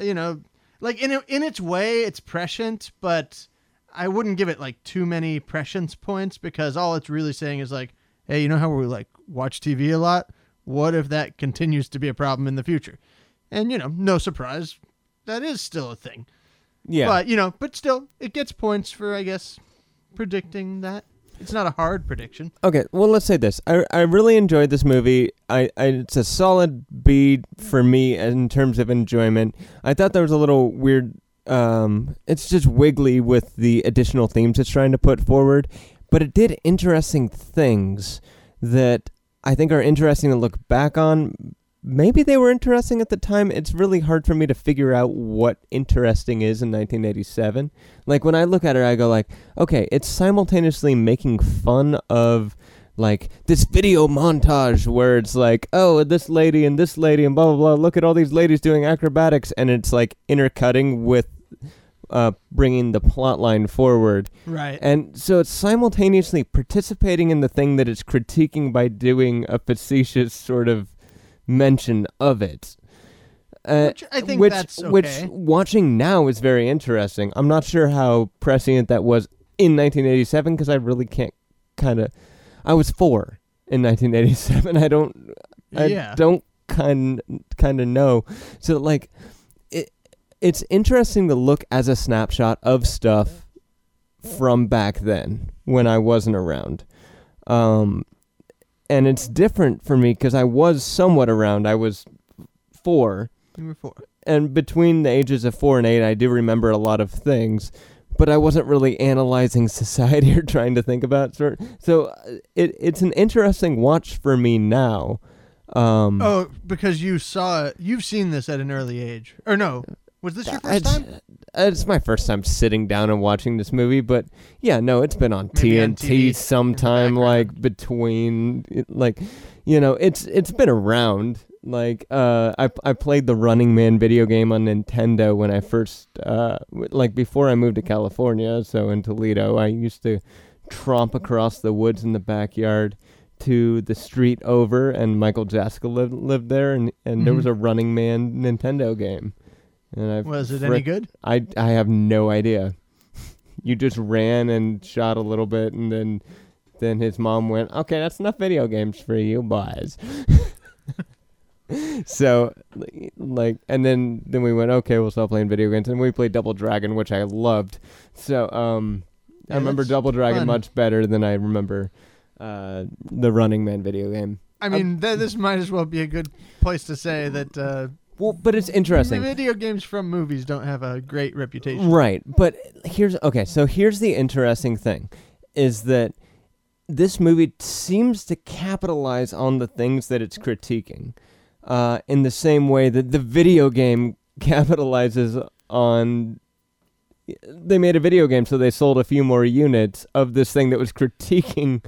Speaker 3: you know, like in in its way, it's prescient, but I wouldn't give it like too many prescience points because all it's really saying is like, hey, you know how we like watch TV a lot? What if that continues to be a problem in the future? And you know, no surprise, that is still a thing.
Speaker 2: Yeah.
Speaker 3: But you know, but still, it gets points for I guess predicting that. It's not a hard prediction.
Speaker 2: Okay, well, let's say this. I I really enjoyed this movie. I, I it's a solid B for me in terms of enjoyment. I thought there was a little weird. Um, it's just wiggly with the additional themes it's trying to put forward, but it did interesting things that I think are interesting to look back on. Maybe they were interesting at the time. It's really hard for me to figure out what interesting is in 1987. Like when I look at it, I go like, okay, it's simultaneously making fun of like this video montage where it's like, oh, this lady and this lady and blah blah blah. Look at all these ladies doing acrobatics, and it's like intercutting with uh, bringing the plot line forward.
Speaker 3: Right.
Speaker 2: And so it's simultaneously participating in the thing that it's critiquing by doing a facetious sort of mention of it. Uh,
Speaker 3: Which I think
Speaker 2: which,
Speaker 3: that's
Speaker 2: which watching now is very interesting. I'm not sure how prescient that was in 1987 because I really can't kind of. I was four in 1987. I don't. I
Speaker 3: yeah.
Speaker 2: don't kind kind of know. So like, it's interesting to look as a snapshot of stuff from back then when I wasn't around. Um, and it's different for me because I was somewhat around. I was four,
Speaker 3: You were four.
Speaker 2: and between the ages of four and eight, I do remember a lot of things, but I wasn't really analyzing society or trying to think about sort. So uh, it it's an interesting watch for me now. Um,
Speaker 3: Oh, because you saw it. You've seen this at an early age. Or no. Was this your first time?
Speaker 2: it's my first time sitting down and watching this movie, but yeah, no, it's been on
Speaker 3: Maybe on
Speaker 2: TNT
Speaker 3: TV
Speaker 2: sometime, like between, like, you know, it's it's been around. Like, uh, I I played the Running Man video game on Nintendo when I first, uh, like before I moved to California. So in Toledo, I used to tromp across the woods in the backyard to the street over, and Michael Jaska lived lived there, and and there
Speaker 3: Mhm.
Speaker 2: was a Running Man Nintendo game. And I
Speaker 3: Was it
Speaker 2: frick-
Speaker 3: any good?
Speaker 2: I I have no idea. you just ran and shot a little bit, and then then his mom went, "Okay, that's enough video games for you, boys." so, like, and then then we went, "Okay, we'll stop playing video games," and we played Double Dragon, which I loved. So, um, I remember Double Dragon
Speaker 3: fun.
Speaker 2: much better than I remember uh, the Running Man video game.
Speaker 3: I mean, th- this might as well be a good place to say that uh,
Speaker 2: Well, but it's interesting.
Speaker 3: video games from movies don't have a great reputation.
Speaker 2: Right. But here's okay, so here's the interesting thing is that this movie seems to capitalize on the things that it's critiquing. Uh, in the same way that the video game capitalizes on they made a video game so they sold a few more units of this thing that was critiquing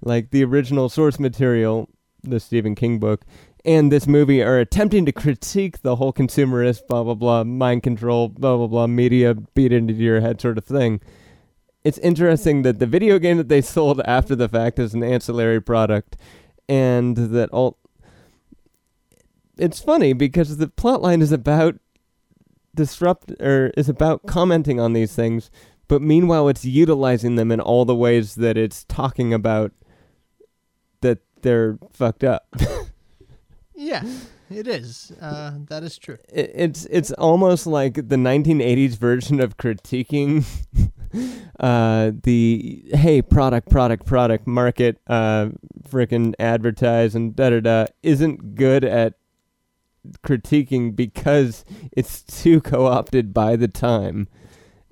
Speaker 2: like the original source material, the Stephen King book, and this movie are attempting to critique the whole consumerist, blah, blah, blah, mind control, blah, blah, blah, media beat into your head sort of thing. It's interesting that the video game that they sold after the fact is an ancillary product, and that all. It's funny because the plot line is about disrupt or is about commenting on these things, but meanwhile it's utilizing them in all the ways that it's talking about that they're fucked up.
Speaker 3: Yeah, it is. Uh, that is true.
Speaker 2: it, it's it's almost like the 1980s version of critiquing uh the hey product product product market uh freaking advertise and da da da isn't good at critiquing because it's too co-opted by the time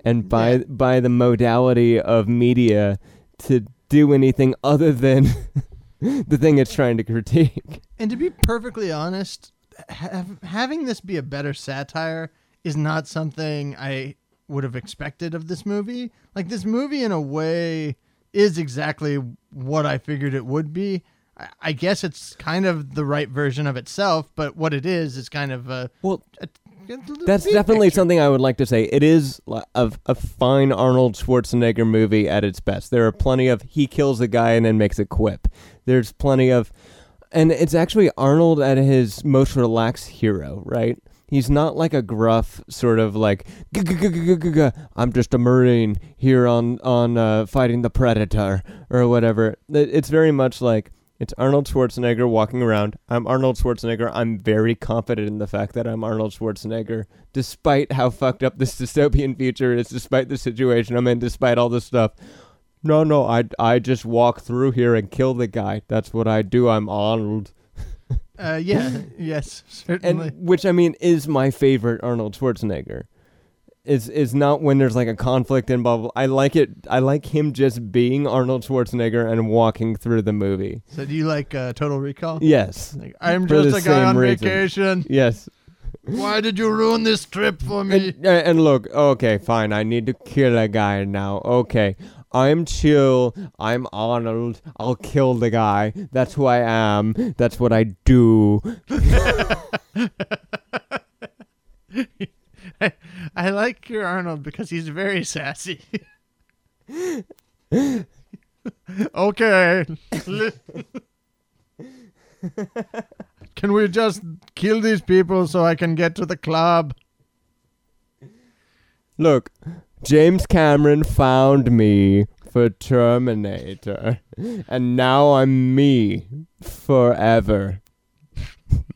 Speaker 2: and by
Speaker 3: Yeah.
Speaker 2: by the modality of media to do anything other than the thing it's trying to critique.
Speaker 3: And to be perfectly honest, having this be a better satire is not something I would have expected of this movie. Like this movie, in a way, is exactly what I figured it would be. I, I guess it's kind of the right version of itself, but what it is is kind of a.
Speaker 2: Well,
Speaker 3: a, a
Speaker 2: That's definitely
Speaker 3: picture.
Speaker 2: something I would like to say. It is a, a fine Arnold Schwarzenegger movie at its best. There are plenty of he kills a guy and then makes a quip. There's plenty of, and it's actually Arnold at his most relaxed hero, right? He's not like a gruff sort of like "G-g-g-g-g-g-g, I'm just a marine here on on uh, fighting the predator or whatever. It's very much like It's Arnold Schwarzenegger walking around. I'm Arnold Schwarzenegger. I'm very confident in the fact that I'm Arnold Schwarzenegger, despite how fucked up this dystopian future is, despite the situation I'm in, despite all this stuff. No, no, I, I just walk through here and kill the guy. That's what I do. I'm Arnold.
Speaker 3: Uh, yeah, yes, certainly.
Speaker 2: And which I mean is my favorite Arnold Schwarzenegger. Is is not when there's like a conflict and blah, blah I like it. I like him just being Arnold Schwarzenegger and walking through the movie.
Speaker 3: so do you like uh, Total Recall?
Speaker 2: Yes,
Speaker 3: Like, I'm
Speaker 2: For
Speaker 3: just a guy on
Speaker 2: reason.
Speaker 3: vacation.
Speaker 2: yes.
Speaker 3: Why did you ruin this trip for me?
Speaker 2: And, uh, and look, okay, fine. I need to kill a guy now. Okay, I'm chill. I'm Arnold. I'll kill the guy. That's who I am. That's what I do.
Speaker 3: I like your Arnold because he's very sassy. okay. can we just kill these people so I can get to the club?
Speaker 2: Look, James Cameron found me for Terminator, and now I'm me forever.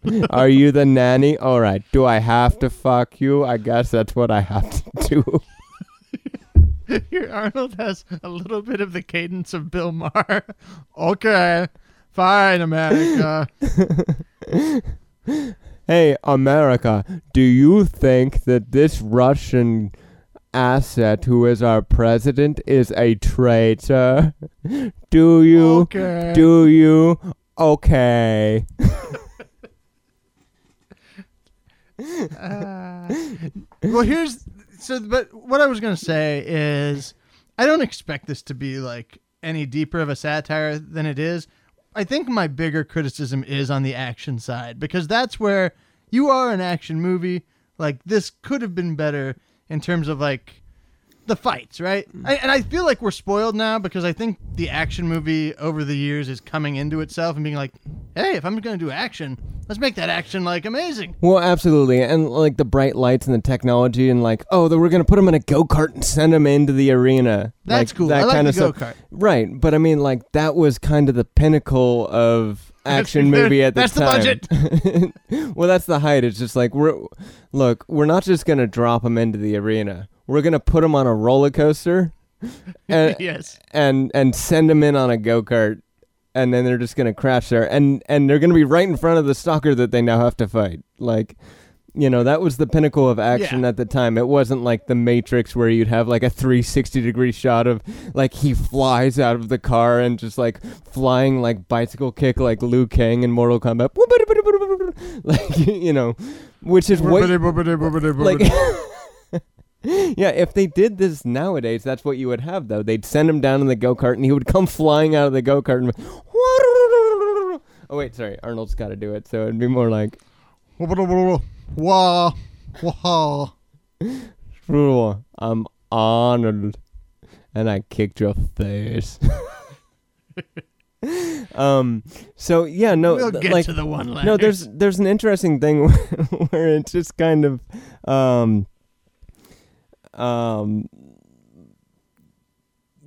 Speaker 2: Are you the nanny? All right. Do I have to fuck you? I guess that's what I have to do.
Speaker 3: Your Arnold has a little bit of the cadence of Bill Maher. okay. Fine, America.
Speaker 2: Hey, America, do you think that this Russian asset who is our president is a traitor? Do you?
Speaker 3: Okay.
Speaker 2: Do you? Okay.
Speaker 3: Uh, well, here's so. But what I was gonna say is, I don't expect this to be like any deeper of a satire than it is. I think my bigger criticism is on the action side because that's where you are an action movie. Like this could have been better in terms of like the fights, right? Mm. I, and I feel like we're spoiled now because I think the action movie over the years is coming into itself and being like, hey, if I'm going to do action, let's make that action like amazing.
Speaker 2: Well, absolutely, and like the bright lights and the technology, and like, oh, then we're gonna put him in a go kart and send him into the arena.
Speaker 3: That's
Speaker 2: like,
Speaker 3: cool.
Speaker 2: That
Speaker 3: I
Speaker 2: kind
Speaker 3: the
Speaker 2: of stuff.
Speaker 3: go-kart.
Speaker 2: Right, but I mean, like that was kind of the pinnacle of action movie at the
Speaker 3: That's the
Speaker 2: time. budget. well, that's the height. It's just like we're look, we're not just gonna drop him into the arena. We're gonna put him on a roller coaster, and
Speaker 3: yes.
Speaker 2: and and send him in on a go kart, and then they're just gonna crash there, and and they're gonna be right in front of the stalker that they now have to fight. Like, you know, that was the pinnacle of action
Speaker 3: Yeah.
Speaker 2: at the time. It wasn't like the Matrix where you'd have like a 360 degree shot of like he flies out of the car and just like flying like bicycle kick like Liu Kang in Mortal Kombat, like you know, which is what like yeah if they did this nowadays that's what you would have though they'd send him down in the go-kart and he would come flying out of the go-kart and oh wait sorry arnold's got to do it so it'd be more like
Speaker 3: Wah, wah. True.
Speaker 2: I'm arnold and i kicked your face um so yeah no
Speaker 3: we'll get
Speaker 2: like
Speaker 3: to the one
Speaker 2: no there's there's an interesting thing where it's just kind of um um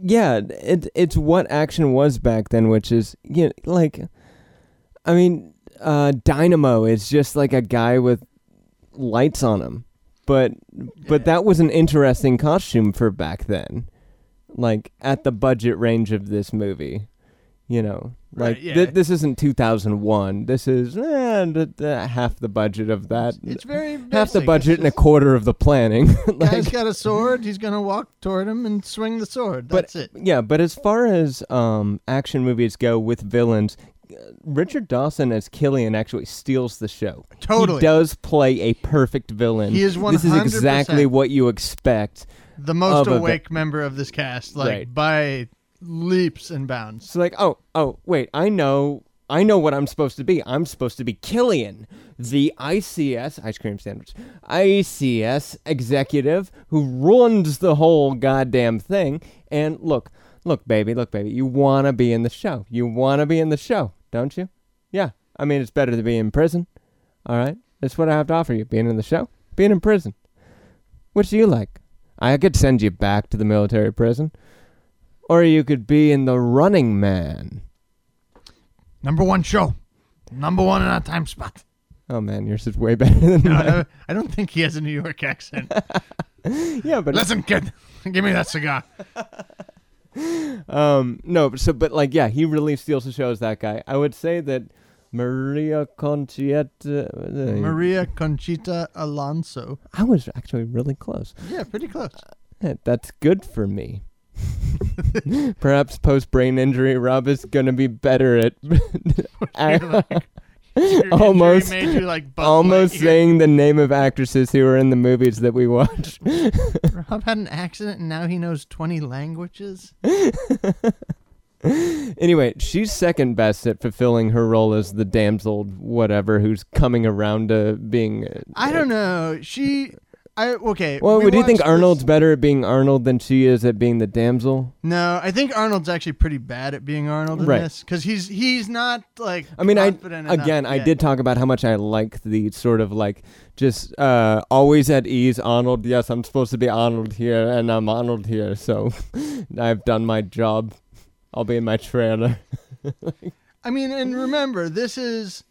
Speaker 2: yeah it it's what action was back then which is you know, like i mean uh dynamo is just like a guy with lights on him but but that was an interesting costume for back then like at the budget range of this movie you know like
Speaker 3: Right, yeah.
Speaker 2: th- this isn't 2001 this is eh, half the budget of that
Speaker 3: It's very
Speaker 2: half the budget and a quarter of the planning
Speaker 3: Guy's got a sword. He's gonna walk toward him and swing the sword.
Speaker 2: But-
Speaker 3: That's it.
Speaker 2: yeah but as far as um action movies go with villains Richard Dawson as Killian actually steals the show.
Speaker 3: Totally.
Speaker 2: He does play a perfect villain.
Speaker 3: He is
Speaker 2: This is exactly what you expect.
Speaker 3: The most
Speaker 2: of a vi-
Speaker 3: awake member of this cast, like
Speaker 2: Right.
Speaker 3: by leaps and bounds.
Speaker 2: It's like, oh, oh, wait, I know, I know what I'm supposed to be. I'm supposed to be Killian, the ICS ice cream sandwich, ICS executive who runs the whole goddamn thing. And look, look, baby, look, baby, you wanna be in the show. You wanna be in the show, don't you? Yeah. I mean, it's better to be in prison. All right, that's what I have to offer you: being in the show, being in prison. Which do you like? I could send you back to the military prison. Or you could be in The Running Man.
Speaker 3: Number one show. Number one in our time spot.
Speaker 2: Oh man, yours is way better than
Speaker 3: No,
Speaker 2: mine.
Speaker 3: I, I don't think he has a New York accent.
Speaker 2: yeah, but
Speaker 3: Listen, kid, give me that cigar.
Speaker 2: Um, no, but so but like yeah, he really steals the show as that guy. I would say that Maria Conchita. uh,
Speaker 3: Maria Conchita Alonso.
Speaker 2: I was actually really close.
Speaker 3: Yeah, pretty close.
Speaker 2: Eh, That's good for me. Perhaps post brain injury, Rob is gonna be better at
Speaker 3: Your
Speaker 2: Almost-
Speaker 3: made you like
Speaker 2: almost saying the name of actresses who are in the movies that we watch.
Speaker 3: Rob had an accident and now he knows 20 languages.
Speaker 2: anyway, she's second best at fulfilling her role as the damsel, whatever, who's coming around to being. uh,
Speaker 3: I don't know. She. I okay.
Speaker 2: Well,
Speaker 3: we
Speaker 2: do you think
Speaker 3: watched
Speaker 2: Arnold's
Speaker 3: this-
Speaker 2: better at being Arnold than she is at being the damsel?
Speaker 3: No, I think Arnold's actually pretty bad at being Arnold in
Speaker 2: Right.
Speaker 3: this because he's he's not like.
Speaker 2: I mean, I
Speaker 3: enough
Speaker 2: again, I
Speaker 3: yet.
Speaker 2: did talk about how much I like the sort of like just uh, always at ease Arnold. Yes, I'm supposed to be Arnold here, and I'm Arnold here, so I've done my job. I'll be in my trailer.
Speaker 3: I mean, and remember, this is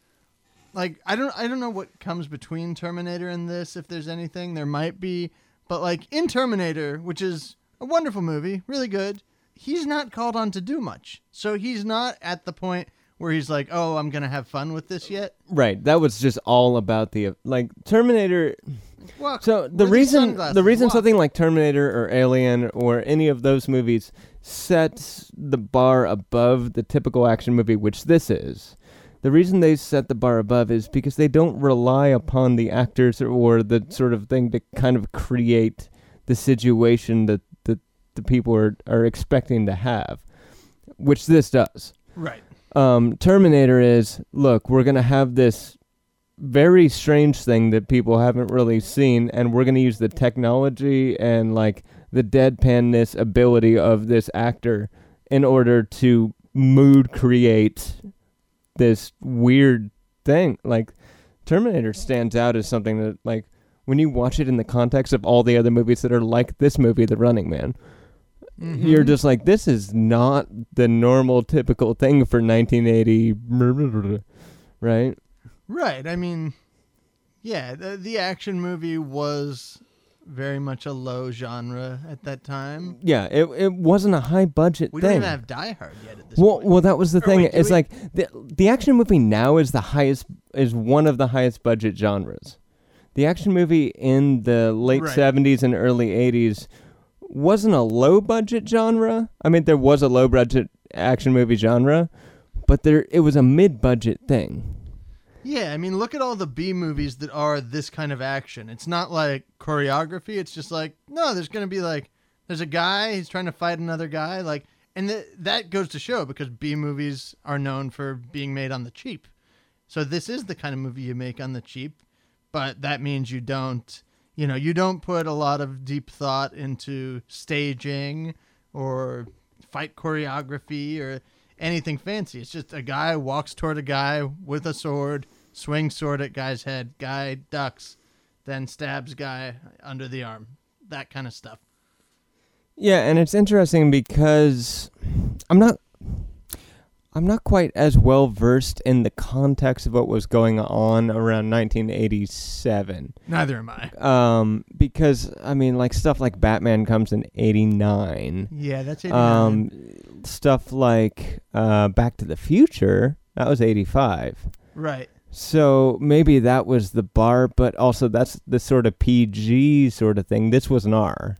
Speaker 3: like I don't I don't know what comes between Terminator and this. If there's anything, there might be, but like in Terminator, which is a wonderful movie, really good. He's not called on to do much, so he's not at the point where he's like, "Oh, I'm gonna have fun with this yet."
Speaker 2: Right, that was just all about the like Terminator.
Speaker 3: Well,
Speaker 2: So the
Speaker 3: where
Speaker 2: reason the reason
Speaker 3: Why?
Speaker 2: something like Terminator or Alien or any of those movies sets the bar above the typical action movie, which this is. The reason they set the bar above is because they don't rely upon the actors or the sort of thing to kind of create the situation that the, the people are, are expecting to have, which this does
Speaker 3: right.
Speaker 2: um, Terminator is look, we're gonna have this very strange thing that people haven't really seen, and we're gonna use the technology and like the deadpanness ability of this actor in order to mood create this weird thing. Like Terminator stands out as something that like when you watch it in the context of all the other movies that are like this movie, The Running Man, you're
Speaker 3: Mhm.
Speaker 2: just like this is not the normal typical thing for 1980 right
Speaker 3: Right. I mean, yeah, the, the action movie was very much a low genre at that time.
Speaker 2: yeah it, it wasn't a high budget
Speaker 3: We
Speaker 2: thing
Speaker 3: don't even have Die Hard yet at this
Speaker 2: well,
Speaker 3: point.
Speaker 2: well, that was the
Speaker 3: Or
Speaker 2: thing.
Speaker 3: wait,
Speaker 2: it's
Speaker 3: we?
Speaker 2: like the the action movie now is the highest is one of the highest budget genres. The action movie in the late
Speaker 3: Right.
Speaker 2: seventies and early eighties wasn't a low budget genre. I mean, there was a low budget action movie genre, but there it was a mid budget thing.
Speaker 3: Yeah, I mean, look at all the B movies that are this kind of action. It's not like choreography. It's just like, no, there's going to be like, there's a guy, he's trying to fight another guy. Like, and th- that goes to show because B movies are known for being made on the cheap. So this is the kind of movie you make on the cheap, but that means you don't, you know, you don't put a lot of deep thought into staging or fight choreography or anything fancy. It's just a guy walks toward a guy with a sword, swings sword at guy's head, guy ducks, then stabs guy under the arm. That kind of stuff.
Speaker 2: Yeah, and it's interesting because I'm not I'm not quite as well versed in the context of what was going on around 1987.
Speaker 3: Neither am I.
Speaker 2: Um because I mean like stuff like Batman comes in 89.
Speaker 3: Yeah, that's 89.
Speaker 2: Um stuff like uh Back to the Future, that was 85.
Speaker 3: right.
Speaker 2: So maybe that was the bar, but also that's the sort of PG sort of thing. This was an R.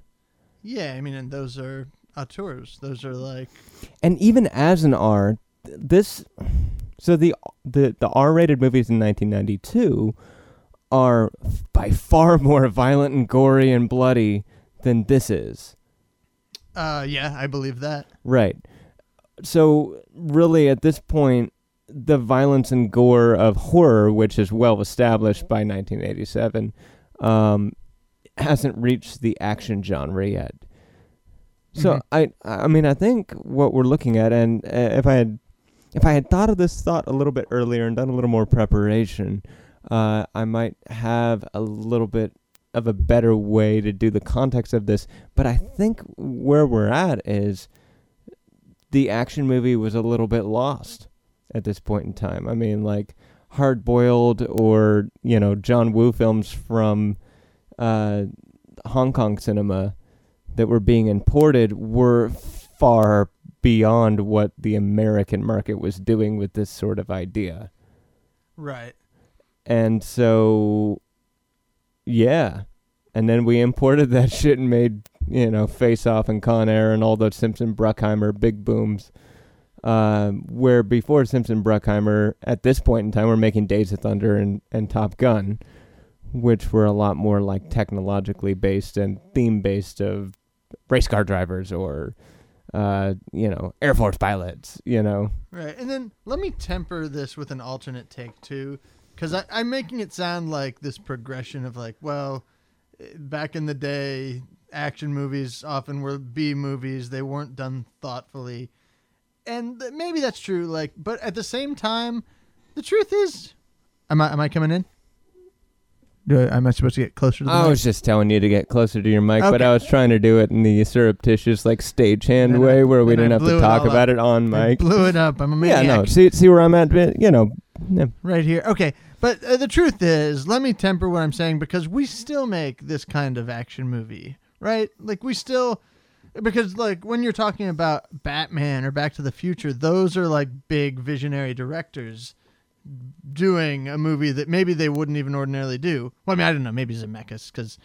Speaker 3: Yeah, I mean, and those are auteurs. Those are like,
Speaker 2: and even as an R, this so the the the R-rated movies in 1992 are by far more violent and gory and bloody than this is.
Speaker 3: uh, yeah, I believe that.
Speaker 2: Right. So really at this point the violence and gore of horror which is well established by 1987 um hasn't reached the action genre yet. So
Speaker 3: Mhm.
Speaker 2: I I mean I think what we're looking at and uh, if I had if I had thought of this thought a little bit earlier and done a little more preparation, uh, I might have a little bit of a better way to do the context of this. But I think where we're at is the action movie was a little bit lost. at this point in time. I mean, like Hard Boiled or you know John Woo films from uh, Hong Kong cinema that were being imported were far beyond what the American market was doing with this sort of idea.
Speaker 3: Right.
Speaker 2: And so, yeah. And then we imported that shit and made, you know, Face Off and Con Air and all those Simpson Bruckheimer big booms. Um, where before Simpson Bruckheimer, at this point in time, we're making Days of Thunder and, and Top Gun, which were a lot more like technologically based and theme based of race car drivers or, uh, you know, Air Force pilots, you know.
Speaker 3: Right. And then let me temper this with an alternate take too, because I'm making it sound like this progression of like, well, eh, back in the day, action movies often were B movies. They weren't done thoughtfully, and th- maybe that's true. Like, but at the same time, the truth is, am I am I coming in? Do I, am I supposed to get closer to the
Speaker 2: I
Speaker 3: mic?
Speaker 2: was just telling you to get closer to your mic, but
Speaker 3: Okay.
Speaker 2: I was trying to do it in the surreptitious, like stagehand
Speaker 3: Then I-
Speaker 2: way, where we
Speaker 3: I
Speaker 2: didn't have
Speaker 3: blew
Speaker 2: to
Speaker 3: it
Speaker 2: talk
Speaker 3: all
Speaker 2: about
Speaker 3: up.
Speaker 2: it on
Speaker 3: I
Speaker 2: mic.
Speaker 3: blew it up. I'm a
Speaker 2: Yeah,
Speaker 3: maniac.
Speaker 2: no. See, see where I'm at. but, You know, yeah.
Speaker 3: right here. Okay, but uh, the truth is, let me temper what I'm saying because we still make this kind of action movie, right? Like we still because like when you're talking about Batman or Back to the Future, those are like big visionary directors doing a movie that maybe they wouldn't even ordinarily do. Well, I mean, I don't know, maybe Zemeckis cuz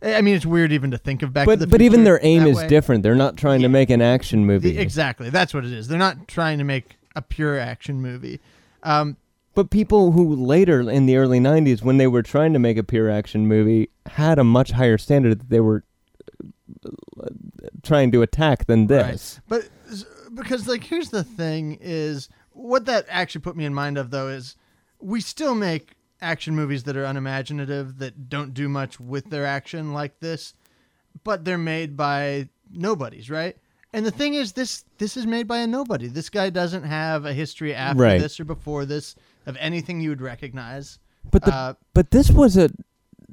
Speaker 3: I mean, it's weird even to think of Back to the
Speaker 2: But but even their aim is
Speaker 3: way.
Speaker 2: different. They're not trying
Speaker 3: Yeah.
Speaker 2: to make an action movie.
Speaker 3: The- exactly. That's what it is. They're not trying to make a pure action movie. Um,
Speaker 2: But people who later in the early '90s, when they were trying to make a pure action movie, had a much higher standard that they were trying to attack than
Speaker 3: Right.
Speaker 2: this.
Speaker 3: But because like here's the thing is what that actually put me in mind of though is we still make action movies that are unimaginative that don't do much with their action like this, but they're made by nobodies, right? And the thing is this this is made by a nobody. This guy doesn't have a history after
Speaker 2: Right.
Speaker 3: this or before this of anything you would recognize.
Speaker 2: But the
Speaker 3: Uh,
Speaker 2: but this was a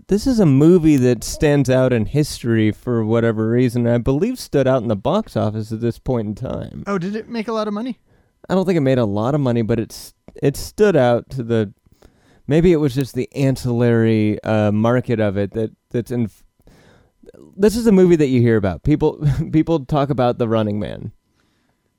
Speaker 2: this is a movie that stands out in history for whatever reason. I believe stood out in the box office at this point in time.
Speaker 3: oh, did it make a lot of money?
Speaker 2: I don't think it made a lot of money, but it's it stood out to the maybe it was just the ancillary uh, market of it that that's in. This is a movie that you hear about. People people talk about the Running Man.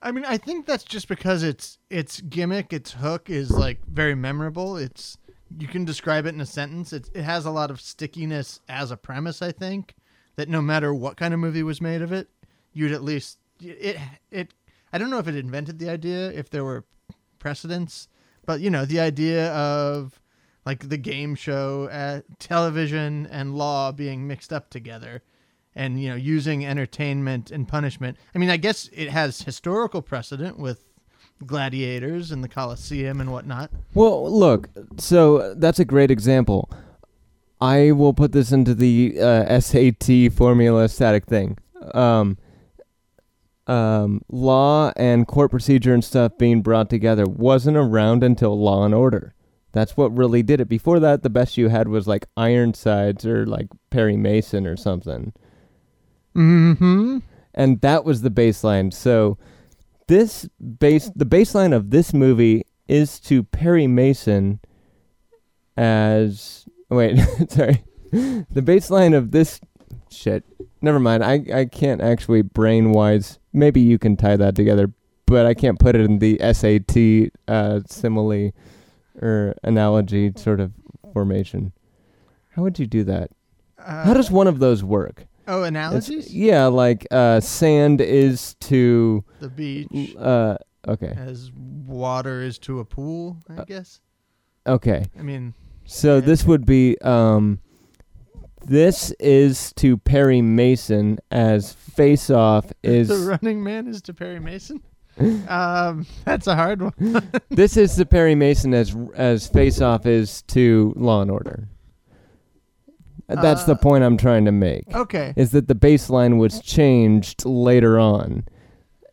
Speaker 3: I mean, I think that's just because its its gimmick, its hook is like very memorable. It's you can describe it in a sentence. It it has a lot of stickiness as a premise. I think that no matter what kind of movie was made of it, you'd at least it it. I don't know if it invented the idea, if there were precedents, but you know the idea of like the game show, uh, television, and law being mixed up together and you know using entertainment and punishment. I mean, I guess it has historical precedent with gladiators and the Colosseum and whatnot.
Speaker 2: Well, look, so that's a great example. I will put this into the uh, SAT formula static thing. Um, um, law and court procedure and stuff being brought together wasn't around until Law and Order. That's what really did it. Before that, the best you had was like Ironsides or like Perry Mason or something
Speaker 3: Mm-hmm.
Speaker 2: and that was the baseline. So this base the baseline of this movie is to Perry Mason as wait, sorry. The baseline of this shit. Never mind. I I can't actually brain wise. Maybe you can tie that together, but I can't put it in the SAT uh, simile or analogy sort of formation. How would you do that?
Speaker 3: Uh,
Speaker 2: How does one of those work?
Speaker 3: Oh
Speaker 2: It's-
Speaker 3: analogies?
Speaker 2: yeah, like uh, sand is to
Speaker 3: the beach
Speaker 2: uh, okay,
Speaker 3: as water is to a pool. I
Speaker 2: Uh,
Speaker 3: guess.
Speaker 2: okay.
Speaker 3: I mean,
Speaker 2: So this would be um, this is to Perry Mason as Face Off is
Speaker 3: the Running Man is to Perry Mason. um, that's a hard one.
Speaker 2: this is to Perry Mason as as Face Off is to Law and Order. That's the
Speaker 3: Uh,
Speaker 2: point I'm trying to make.
Speaker 3: Okay.
Speaker 2: Is that the baseline was changed later on,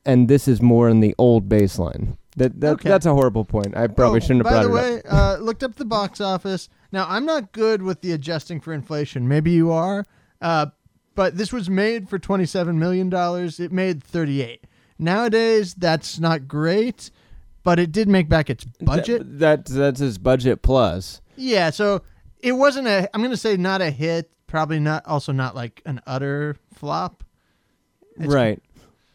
Speaker 2: and this is more in the old baseline. That, that
Speaker 3: Okay.
Speaker 2: that's a horrible point. I probably
Speaker 3: Oh,
Speaker 2: shouldn't have brought
Speaker 3: that
Speaker 2: up.
Speaker 3: by the way, uh, looked up the box office. Now I'm not good with the adjusting for inflation. Maybe you are, uh, but this was made for 27 million dollars. It made 38. Nowadays, that's not great. but it did make back its budget.
Speaker 2: Th- that that's his budget plus.
Speaker 3: Yeah, so it wasn't a. I'm gonna say not a hit. Probably not. Also not like an utter flop. It's-
Speaker 2: right.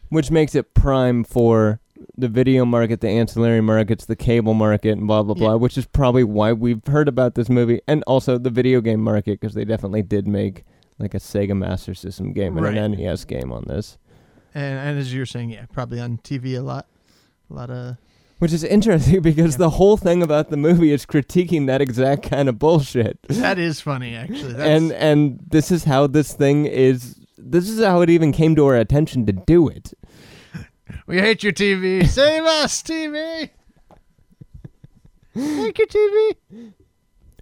Speaker 2: Which makes it prime for the video market, the ancillary markets, the cable market, and blah blah
Speaker 3: Yeah.
Speaker 2: blah. Which is probably why we've heard about this movie, and also the video game market because they definitely did make like a Sega Master System game and
Speaker 3: Right.
Speaker 2: an NES game on this.
Speaker 3: And, and as you're saying, yeah, probably on TV a lot. A lot of.
Speaker 2: Which is interesting because the whole thing about the movie is critiquing that exact kind of bullshit.
Speaker 3: That is funny, actually. That's,
Speaker 2: and and this is how this thing is this is how it even came to our attention to do it.
Speaker 3: we hate your TV. Save us, TV. Thank you, TV.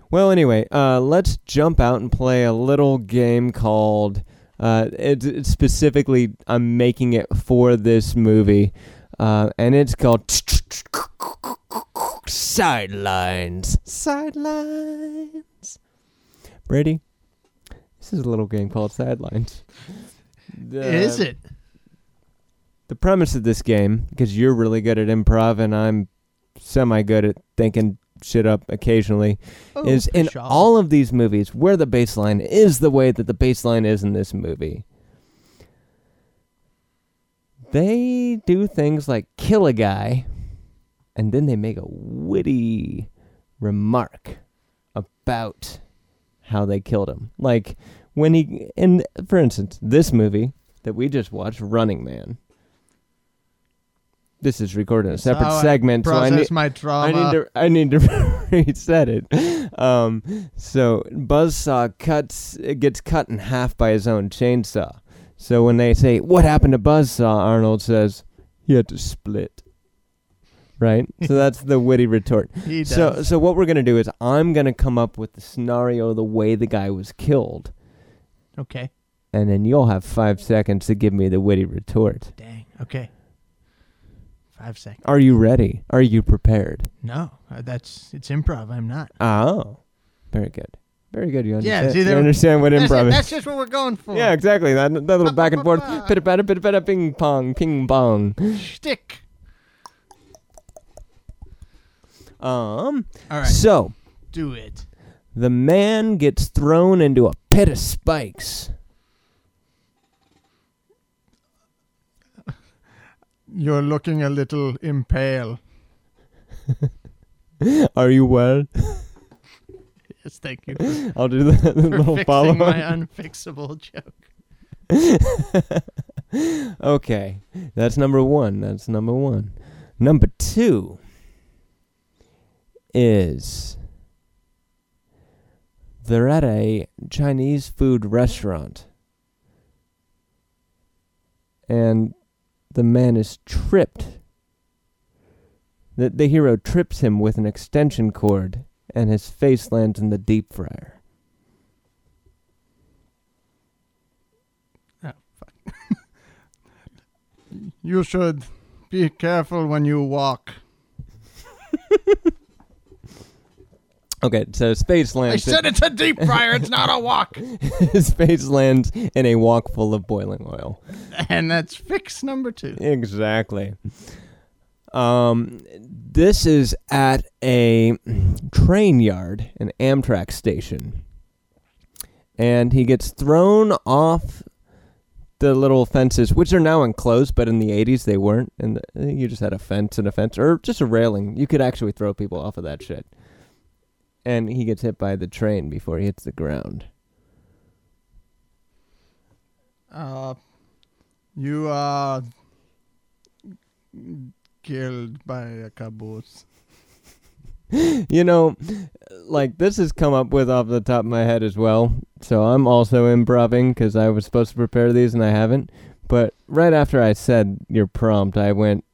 Speaker 2: Well, anyway, uh, let's jump out and play a little game called. Uh, it's, it's specifically, I'm making it for this movie, uh, and it's called Sidelines. Sidelines. Brady, this is a little game called Sidelines. The-
Speaker 3: is it?
Speaker 2: the premise of this game, because you're really good at improv and I'm semi good at thinking shit up occasionally,
Speaker 3: Oh,
Speaker 2: is in all of these movies where the baseline is the way that the baseline is in this movie. They do things like kill a guy and then they make a witty remark about how they killed him. Like when he in for instance, this movie that we just watched, Running Man. This is recorded in a separate
Speaker 3: How I
Speaker 2: segment, so I need
Speaker 3: my
Speaker 2: I need to I need to reset it. Um, so Buzzsaw cuts gets cut in half by his own chainsaw. So when they say what happened to Buzzsaw, Arnold says he had to split. Right. So that's the witty retort.
Speaker 3: he does.
Speaker 2: So so what we're gonna do is I'm gonna come up with the scenario the way the guy was killed,
Speaker 3: okay.
Speaker 2: and then you'll have five seconds to give me the witty retort.
Speaker 3: Dang. Okay. Five seconds.
Speaker 2: Are you ready? Are you prepared?
Speaker 3: No, uh, that's it's improv. I'm not.
Speaker 2: Oh, very good. Very good. You
Speaker 3: Yeah,
Speaker 2: understand,
Speaker 3: see,
Speaker 2: you understand what
Speaker 3: That's,
Speaker 2: improv
Speaker 3: it.
Speaker 2: is.
Speaker 3: that's just what we're going for.
Speaker 2: Yeah, exactly. That, that little back and forth. Pitter patter, pitter patter, ping pong, ping pong.
Speaker 3: Shtick.
Speaker 2: Um.
Speaker 3: All right.
Speaker 2: So
Speaker 3: Do it.
Speaker 2: the man gets thrown into a pit of spikes.
Speaker 3: You're looking a little impale.
Speaker 2: Are you well?
Speaker 3: Yes, thank you
Speaker 2: I'll do the, the little follow
Speaker 3: my unfixable joke.
Speaker 2: okay, that's number one. That's number one. Number two is they're at a Chinese food restaurant, and the man is tripped. The, the hero trips him with an extension cord, and his face lands in the deep fryer.
Speaker 3: Oh, fuck. you should be careful when you walk.
Speaker 2: Okay, so his face
Speaker 3: I said it's a deep fryer. It's not a walk.
Speaker 2: his face lands in a wok full of boiling oil.
Speaker 3: And that's fix number two.
Speaker 2: Exactly. Um, this is at a train yard, an Amtrak station, and he gets thrown off the little fences, which are now enclosed, but in the '80s they weren't, and you just had a fence and a fence, or just a railing. You could actually throw people off of that shit. And he gets hit by the train before he hits the ground.
Speaker 3: Uh, you are killed by a caboose.
Speaker 2: You know, like this has come up with off the top of my head as well. So I'm also improving because I was supposed to prepare these and I haven't. But right after I said your prompt, I went,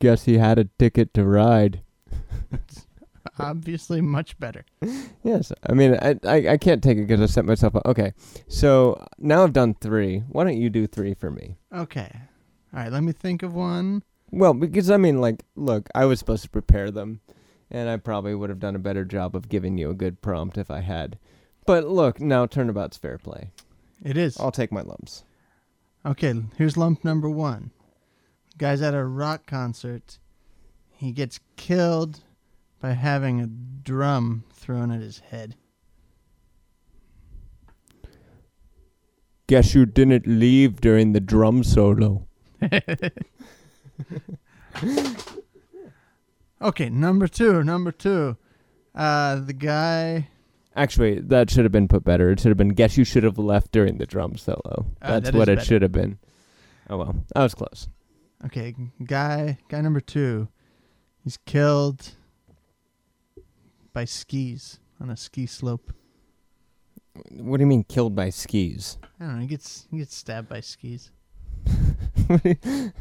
Speaker 2: "Guess he had a ticket to ride."
Speaker 3: Obviously, much better.
Speaker 2: Yes, I mean I I, I can't take it because I set myself up. Okay, so now I've done three. Why don't you do three for me?
Speaker 3: Okay. All right, let me think of one.
Speaker 2: Well, because I mean, like, look, I was supposed to prepare them, and I probably would have done a better job of giving you a good prompt if I had. But look, now turnabout's fair play.
Speaker 3: It is.
Speaker 2: I'll take my lumps.
Speaker 3: Okay, here's lump number one. Guy's at a rock concert. he gets killed by having a drum thrown at his head.
Speaker 2: Guess you didn't leave during the drum solo.
Speaker 3: Okay, number two. Number two. Uh, the guy.
Speaker 2: Actually, that should have been put better. It should have been guess you should have left during the drum solo.
Speaker 3: Uh,
Speaker 2: That's
Speaker 3: that
Speaker 2: what it
Speaker 3: better.
Speaker 2: should have been. Oh well, I was close.
Speaker 3: Okay, guy. Guy number two. He's killed by skis on a ski slope.
Speaker 2: What do you mean killed by skis?
Speaker 3: I don't know. He gets he gets stabbed by skis.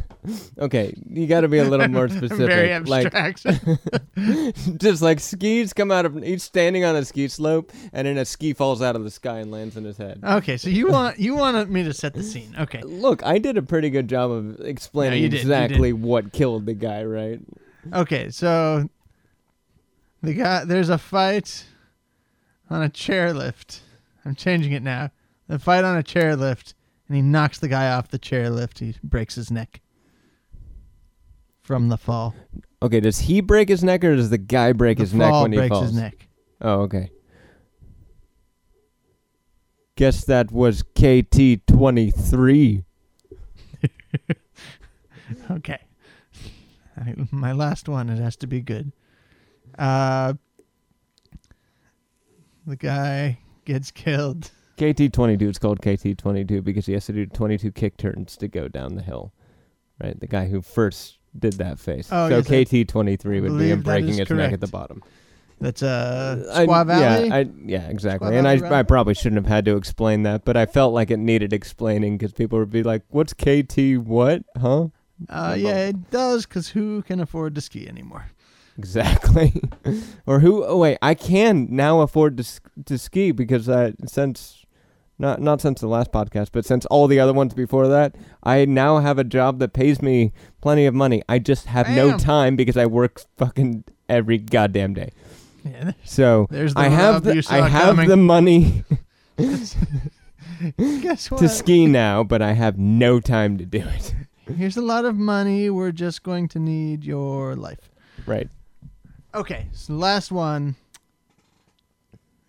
Speaker 2: okay, you got to be a little more specific.
Speaker 3: Very
Speaker 2: like just like skis come out of he's standing on a ski slope and then a ski falls out of the sky and lands in his head.
Speaker 3: okay, so you want you wanted me to set the scene. Okay.
Speaker 2: Look, I did a pretty good job of explaining
Speaker 3: did,
Speaker 2: exactly what killed the guy, right?
Speaker 3: Okay, so the guy there's a fight on a chairlift. I'm changing it now. The fight on a chairlift, and he knocks the guy off the chairlift. He breaks his neck from the fall.
Speaker 2: Okay, does he break his neck or does the guy break
Speaker 3: the
Speaker 2: his neck when he
Speaker 3: breaks
Speaker 2: falls?
Speaker 3: his neck.
Speaker 2: Oh, okay. Guess that was KT twenty three.
Speaker 3: Okay. I, my last one. It has to be good. Uh, the guy gets killed.
Speaker 2: KT twenty two is called KT twenty two because he has to do twenty two kick turns to go down the hill. Right? The guy who first did that face.
Speaker 3: Oh,
Speaker 2: so
Speaker 3: yes,
Speaker 2: KT twenty three would be him breaking
Speaker 3: is
Speaker 2: his neck at the bottom.
Speaker 3: That's uh,
Speaker 2: I-
Speaker 3: Squaw Valley.
Speaker 2: Yeah, I, yeah, exactly.
Speaker 3: Squaw
Speaker 2: and I,
Speaker 3: Valley
Speaker 2: I probably shouldn't have had to explain that, but I felt like it needed explaining because people would be like, "What's KT? What? Huh?"
Speaker 3: Uh, yeah, it does, because who can afford to ski anymore?
Speaker 2: Exactly. or who? Oh wait, I can now afford to to ski because uh, since not not since the last podcast, but since all the other ones before that, I now have a job that pays me plenty of money. I just have no time because I work fucking every goddamn day.
Speaker 3: Yeah,
Speaker 2: So
Speaker 3: there's the
Speaker 2: I have
Speaker 3: rub
Speaker 2: the,
Speaker 3: saw
Speaker 2: I have
Speaker 3: coming.
Speaker 2: the money
Speaker 3: Guess what?
Speaker 2: to ski now, but I have no time to do it.
Speaker 3: Here's a lot of money. We're just going to need your life.
Speaker 2: Right.
Speaker 3: Okay, so the last one.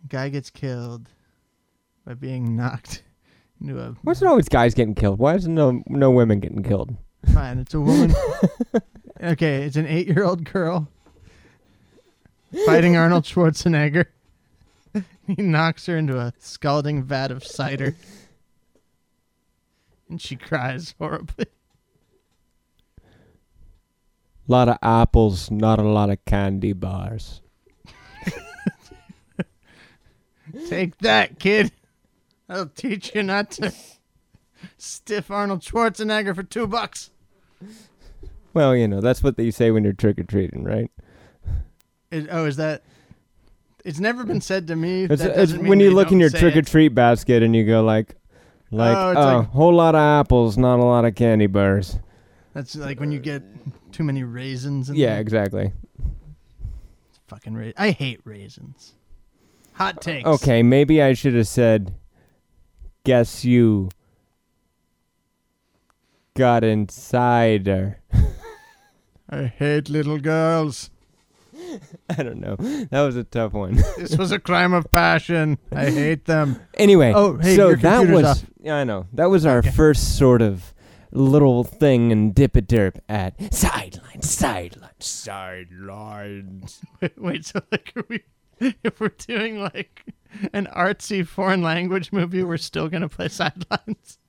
Speaker 3: Guy gets killed by being knocked into a.
Speaker 2: Why's it always guys getting killed? Why is no no women getting killed?
Speaker 3: Fine, it's a woman. okay, it's an eight-year-old girl fighting Arnold Schwarzenegger. he knocks her into a scalding vat of cider, and she cries horribly.
Speaker 2: A lot of apples, not a lot of candy bars.
Speaker 3: Take that, kid. I'll teach you not to stiff Arnold Schwarzenegger for two bucks.
Speaker 2: Well, you know, that's what they say when you're trick or treating, right?
Speaker 3: Is- oh, is that? It's never been said to me.
Speaker 2: It's, it's when you look in your trick or treat basket and you go like, like,
Speaker 3: Oh,
Speaker 2: oh,
Speaker 3: like-
Speaker 2: whole lot of apples, not a lot of candy bars.
Speaker 3: That's like when you get too many raisins. In
Speaker 2: Yeah,
Speaker 3: there.
Speaker 2: exactly.
Speaker 3: fucking ra- I hate raisins. Hot takes.
Speaker 2: Okay, maybe I should have said, guess you got inside her.
Speaker 3: I hate little girls.
Speaker 2: I don't know. That was a tough one.
Speaker 3: This was a crime of passion. I hate them.
Speaker 2: Anyway,
Speaker 3: Oh, hey,
Speaker 2: so that was
Speaker 3: off.
Speaker 2: yeah, I know. That was our
Speaker 3: Okay.
Speaker 2: first sort of little thing and dip a derp at sidelines, sidelines, sidelines.
Speaker 3: Wait, wait, so like, are we? If we're doing like an artsy foreign language movie, we're still gonna play sidelines.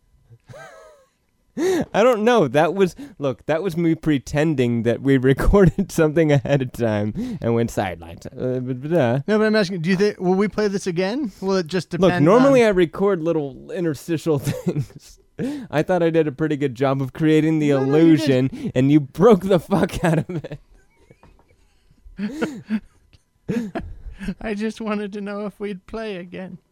Speaker 2: I don't know. That was look. That was me pretending that we recorded something ahead of time and went sidelines. Uh, but- but, uh,
Speaker 3: No, but I'm asking. Do you think will we play this again? Will it just depend?
Speaker 2: Look, normally
Speaker 3: on,
Speaker 2: I record little interstitial things. I thought I did a pretty good job of creating the
Speaker 3: No, no, you
Speaker 2: illusion, and you broke the fuck out of it.
Speaker 3: I just wanted to know if we'd play again.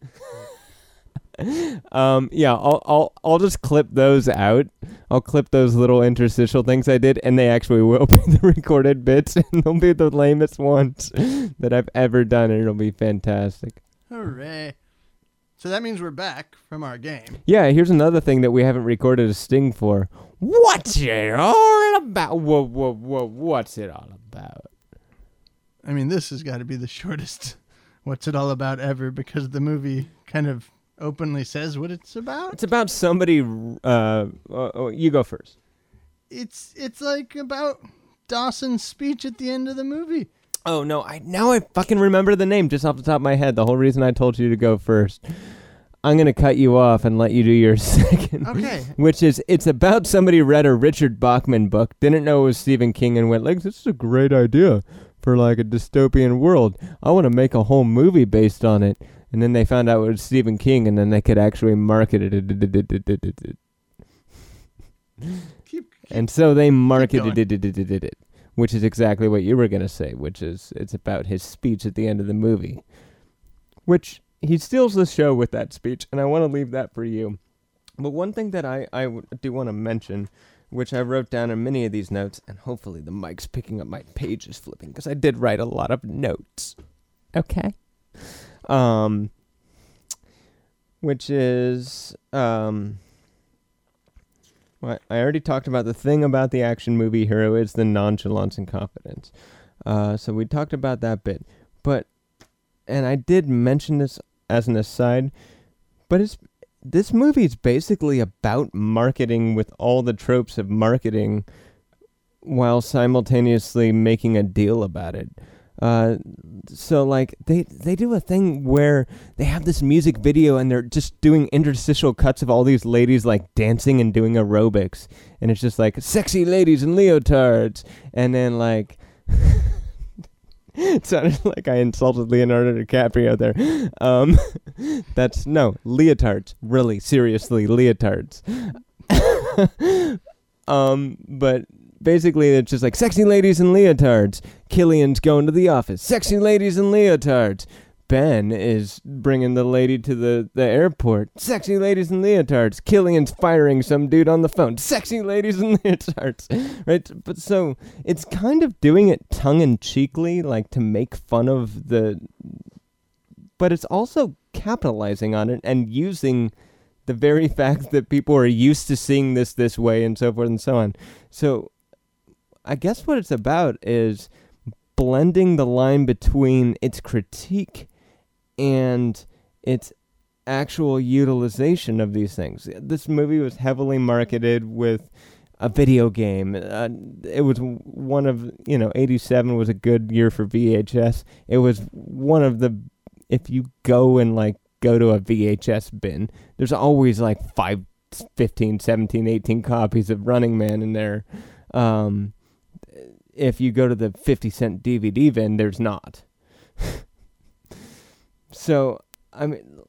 Speaker 2: Um, yeah, I'll I'll I'll just clip those out. I'll clip those little interstitial things I did, and they actually will be the recorded bits, and they'll be the lamest ones that I've ever done, and it'll be fantastic.
Speaker 3: Hooray! So that means we're back from our game.
Speaker 2: Yeah, here's another thing that we haven't recorded a sting for. What's it all about? Whoa, whoa, whoa, what's it all about?
Speaker 3: I mean, this has got to be the shortest What's It All About ever because the movie kind of openly says what it's about.
Speaker 2: It's about somebody. Uh, uh, oh, you go first.
Speaker 3: It's it's like about Dawson's speech at the end of the movie.
Speaker 2: Oh no! I now I fucking remember the name just off the top of my head. The whole reason I told you to go first. I'm gonna cut you off and let you do your second.
Speaker 3: Okay.
Speaker 2: Which is it's about somebody read a Richard Bachman book, didn't know it was Stephen King, and went like, "This is a great idea for like a dystopian world. I want to make a whole movie based on it." And then they found out it was Stephen King, and then they could actually market it. And so they marketed it, which is exactly what you were going to say, which is it's about his speech at the end of the movie. Which he steals the show with that speech, and I want to leave that for you. But one thing that I, I do want to mention, which I wrote down in many of these notes, and hopefully the mic's picking up my pages flipping, because I did write a lot of notes. Okay? Um, which is, um, well, I already talked about the thing about the action movie hero is the nonchalance and confidence. Uh, so we talked about that bit, but and I did mention this as an aside, but it's this movie is basically about marketing with all the tropes of marketing, while simultaneously making a deal about it. Uh, so like they they do a thing where they have this music video and they're just doing interstitial cuts of all these ladies like dancing and doing aerobics and it's just like sexy ladies in leotards and then like it sounded like I insulted Leonardo DiCaprio there. Um, that's no leotards. Really, seriously, leotards. um, but basically, it's just like sexy ladies in leotards. Killian's going to the office. Sexy ladies in leotards. Ben is bringing the lady to the, the airport. Sexy ladies in leotards. Killian's firing some dude on the phone. Sexy ladies in leotards. Right? But so it's kind of doing it tongue in cheekly, like to make fun of the. But it's also capitalizing on it and using the very fact that people are used to seeing this this way and so forth and so on. So I guess what it's about is blending the line between its critique and its actual utilization of these things. This movie was heavily marketed with a video game. Uh, it was one of, you know, 87 was a good year for VHS. It was one of the if you go and like go to a VHS bin, there's always like 5 15, 17, 18 copies of Running Man in there. Um, if you go to the 50 cent DVD bin, there's not. so, I mean,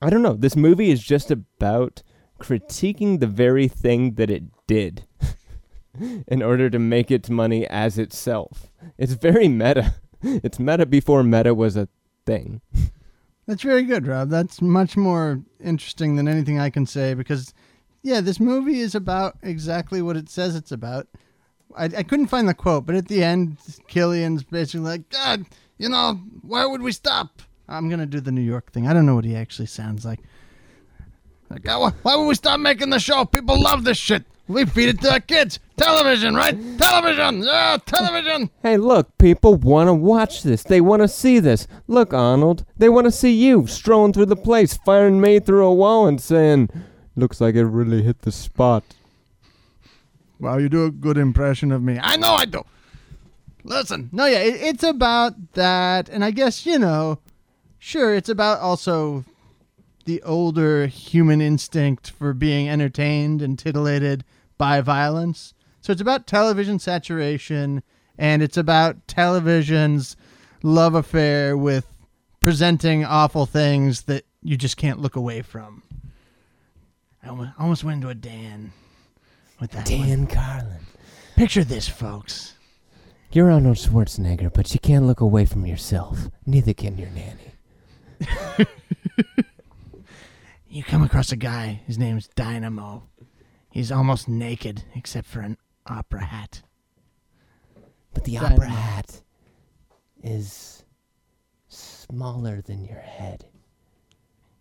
Speaker 2: I don't know. This movie is just about critiquing the very thing that it did in order to make its money as itself. It's very meta. It's meta before meta was a thing.
Speaker 3: That's very good, Rob. That's much more interesting than anything I can say because, yeah, this movie is about exactly what it says it's about. I, I couldn't find the quote, but at the end, Killian's basically like, God, you know, why would we stop? I'm to do the New York thing. I don't know what he actually sounds like. Like, uh, "Oh, why- why would we stop making the show? People love this shit. We feed it to our kids. Television, right? Television. Yeah, television.
Speaker 2: Hey, look, people want to watch this. They want to see this. Look, Arnold, they want to see you strolling through the place, firing me through a wall and saying, Looks like it really hit the spot.
Speaker 3: Wow, you do a good impression of me. I know I do. Listen, no, yeah, it, it's about that, and I guess you know, sure, it's about also the older human instinct for being entertained and titillated by violence. So it's about television saturation, and it's about television's love affair with presenting awful things that you just can't look away from. I almost, almost went into a Dan with that one.
Speaker 2: Dan Carlin.
Speaker 3: Picture this, folks.
Speaker 2: You're Arnold Schwarzenegger, but you can't look away from yourself. Neither can your nanny.
Speaker 3: You come across a guy, his name's Dynamo. He's almost naked except for an opera hat.
Speaker 2: But the
Speaker 3: Dynamo.
Speaker 2: opera hat is smaller than your head.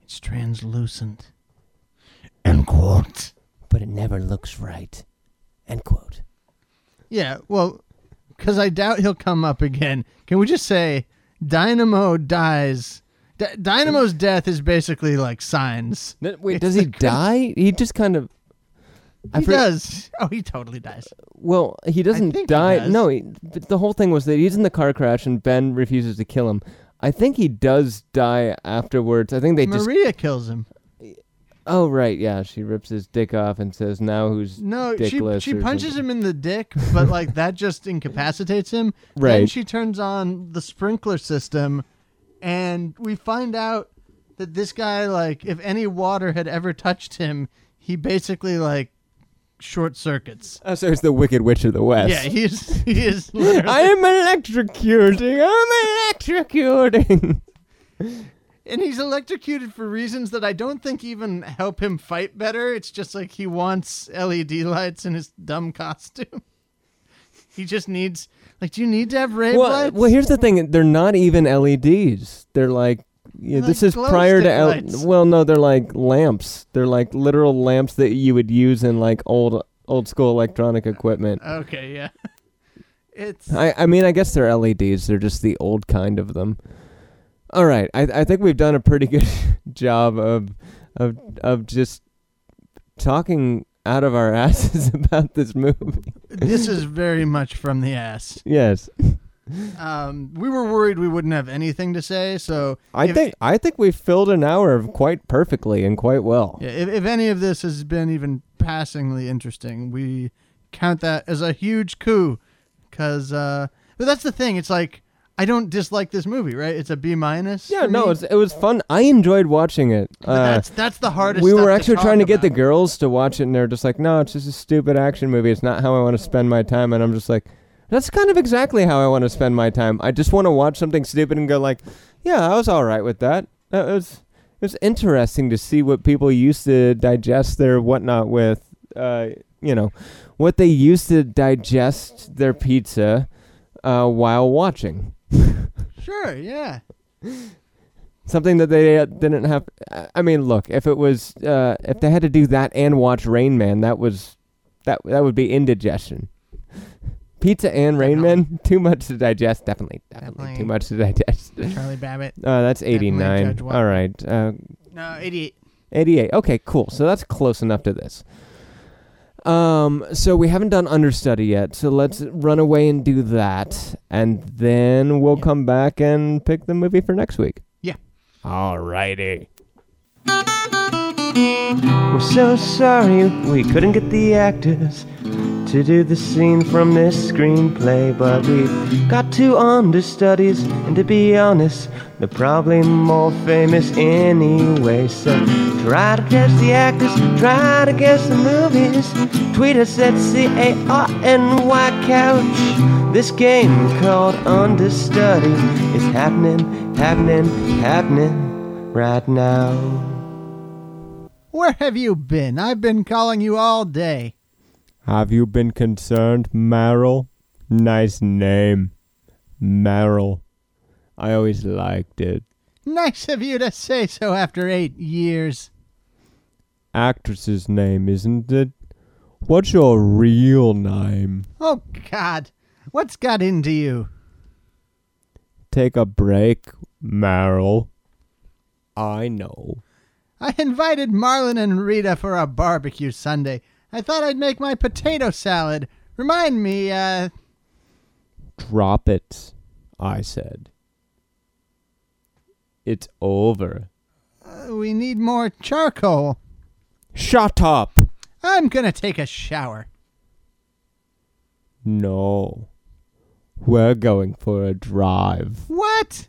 Speaker 3: It's translucent. End quote.
Speaker 2: But it never looks right. End quote.
Speaker 3: Yeah, well, because I doubt he'll come up again. Can we just say Dynamo dies? D- Dynamo's death is basically like signs.
Speaker 2: Wait,
Speaker 3: It's
Speaker 2: does he
Speaker 3: the
Speaker 2: die? He just kind of. I
Speaker 3: He
Speaker 2: for-
Speaker 3: does. Oh, he totally dies.
Speaker 2: Well, he doesn't
Speaker 3: think he
Speaker 2: die.
Speaker 3: does.
Speaker 2: no, he, but the whole thing was that he's in the car crash and Ben refuses to kill him. I think he does die afterwards. I think they just.
Speaker 3: Maria kills him.
Speaker 2: Oh right, yeah. She rips his dick off and says, "Now who's
Speaker 3: No, she
Speaker 2: dickless
Speaker 3: she
Speaker 2: or
Speaker 3: punches
Speaker 2: something.
Speaker 3: him in the dick, but like that just incapacitates him. Then
Speaker 2: Right.
Speaker 3: she turns on the sprinkler system, and we find out that this guy, like, if any water had ever touched him, he basically like short circuits.
Speaker 2: Oh, so he's the Wicked Witch of the West.
Speaker 3: Yeah, he is. He is. Literally.
Speaker 2: I am electrocuting. I'm electrocuting.
Speaker 3: and he's electrocuted for reasons that I don't think even help him fight better. It's just like he wants LED lights in his dumb costume. he just needs like, do you need to have rave
Speaker 2: well,
Speaker 3: lights?
Speaker 2: well, here's the thing. They're not even LEDs. They're like. Yeah,
Speaker 3: They're
Speaker 2: this is prior to L- well, no, they're like lamps. They're like literal lamps that you would use in like old old school electronic equipment.
Speaker 3: okay, yeah. It's
Speaker 2: I, I mean, I guess they're LEDs. They're just the old kind of them. All right, I I think we've done a pretty good job of of of just talking out of our asses about this movie.
Speaker 3: this is very much from the ass.
Speaker 2: Yes,
Speaker 3: Um, we were worried we wouldn't have anything to say, so
Speaker 2: I
Speaker 3: if-
Speaker 2: think I think we filled an hour quite perfectly and quite well.
Speaker 3: Yeah, if, if any of this has been even passingly interesting, we count that as a huge coup. Cause, uh, but that's the thing. It's like I don't dislike this movie, right? It's a B minus.
Speaker 2: Yeah, no, it's, it was fun. I enjoyed watching it. Uh,
Speaker 3: that's that's the hardest.
Speaker 2: we were actually
Speaker 3: talk
Speaker 2: trying to get the
Speaker 3: about.
Speaker 2: girls to watch it, and they're just like, "No, it's just a stupid action movie. It's not how I want to spend my time." And I'm just like, "That's kind of exactly how I want to spend my time. I just want to watch something stupid and go like, yeah, I was all right with that. That was it was interesting to see what people used to digest their whatnot with. Uh, you know, what they used to digest their pizza uh, while watching."
Speaker 3: Sure. Yeah.
Speaker 2: something that they uh, didn't have. I- I mean, look, if it was, uh, if they had to do that and watch Rain Man, that was, that that would be indigestion. Pizza and Rain Man, too much to digest. Definitely, definitely,
Speaker 3: Definitely.
Speaker 2: too much to digest.
Speaker 3: Charlie Babbitt.
Speaker 2: Uh, that's eighty nine.
Speaker 3: Judge.
Speaker 2: All right, uh,
Speaker 3: No, eighty-eight.
Speaker 2: eighty eight. Okay, cool. So that's close enough to this. Um, so we haven't done understudy yet, so let's run away and do that, and then we'll
Speaker 3: Yeah.
Speaker 2: come back and pick the movie for next week.
Speaker 3: Yeah.
Speaker 2: Alrighty.
Speaker 1: We're so sorry we couldn't get the actors to do the scene from this screenplay, but we've got two understudies, and to be honest, they're probably more famous anyway. So try to guess the actors, try to guess the movies. Tweet us at C A R N Y Couch. This game called Understudy is happening, happening, happening right now.
Speaker 3: Where have you been? I've been calling you all day.
Speaker 2: Have you been concerned, Merrill? Nice name. Merrill. I always liked it.
Speaker 3: Nice of you to say so after eight years.
Speaker 2: Actress's name, isn't it? What's your real name?
Speaker 3: Oh God, what's got into you?
Speaker 2: Take a break, Merrill. I know.
Speaker 3: I invited Marlon and Rita for a barbecue Sunday. I thought I'd make my potato salad. Remind me, uh,
Speaker 2: Drop it, I said. It's over.
Speaker 3: uh, we need more charcoal.
Speaker 2: Shut up!
Speaker 3: I'm gonna take a shower.
Speaker 2: No. We're going for a drive.
Speaker 3: What?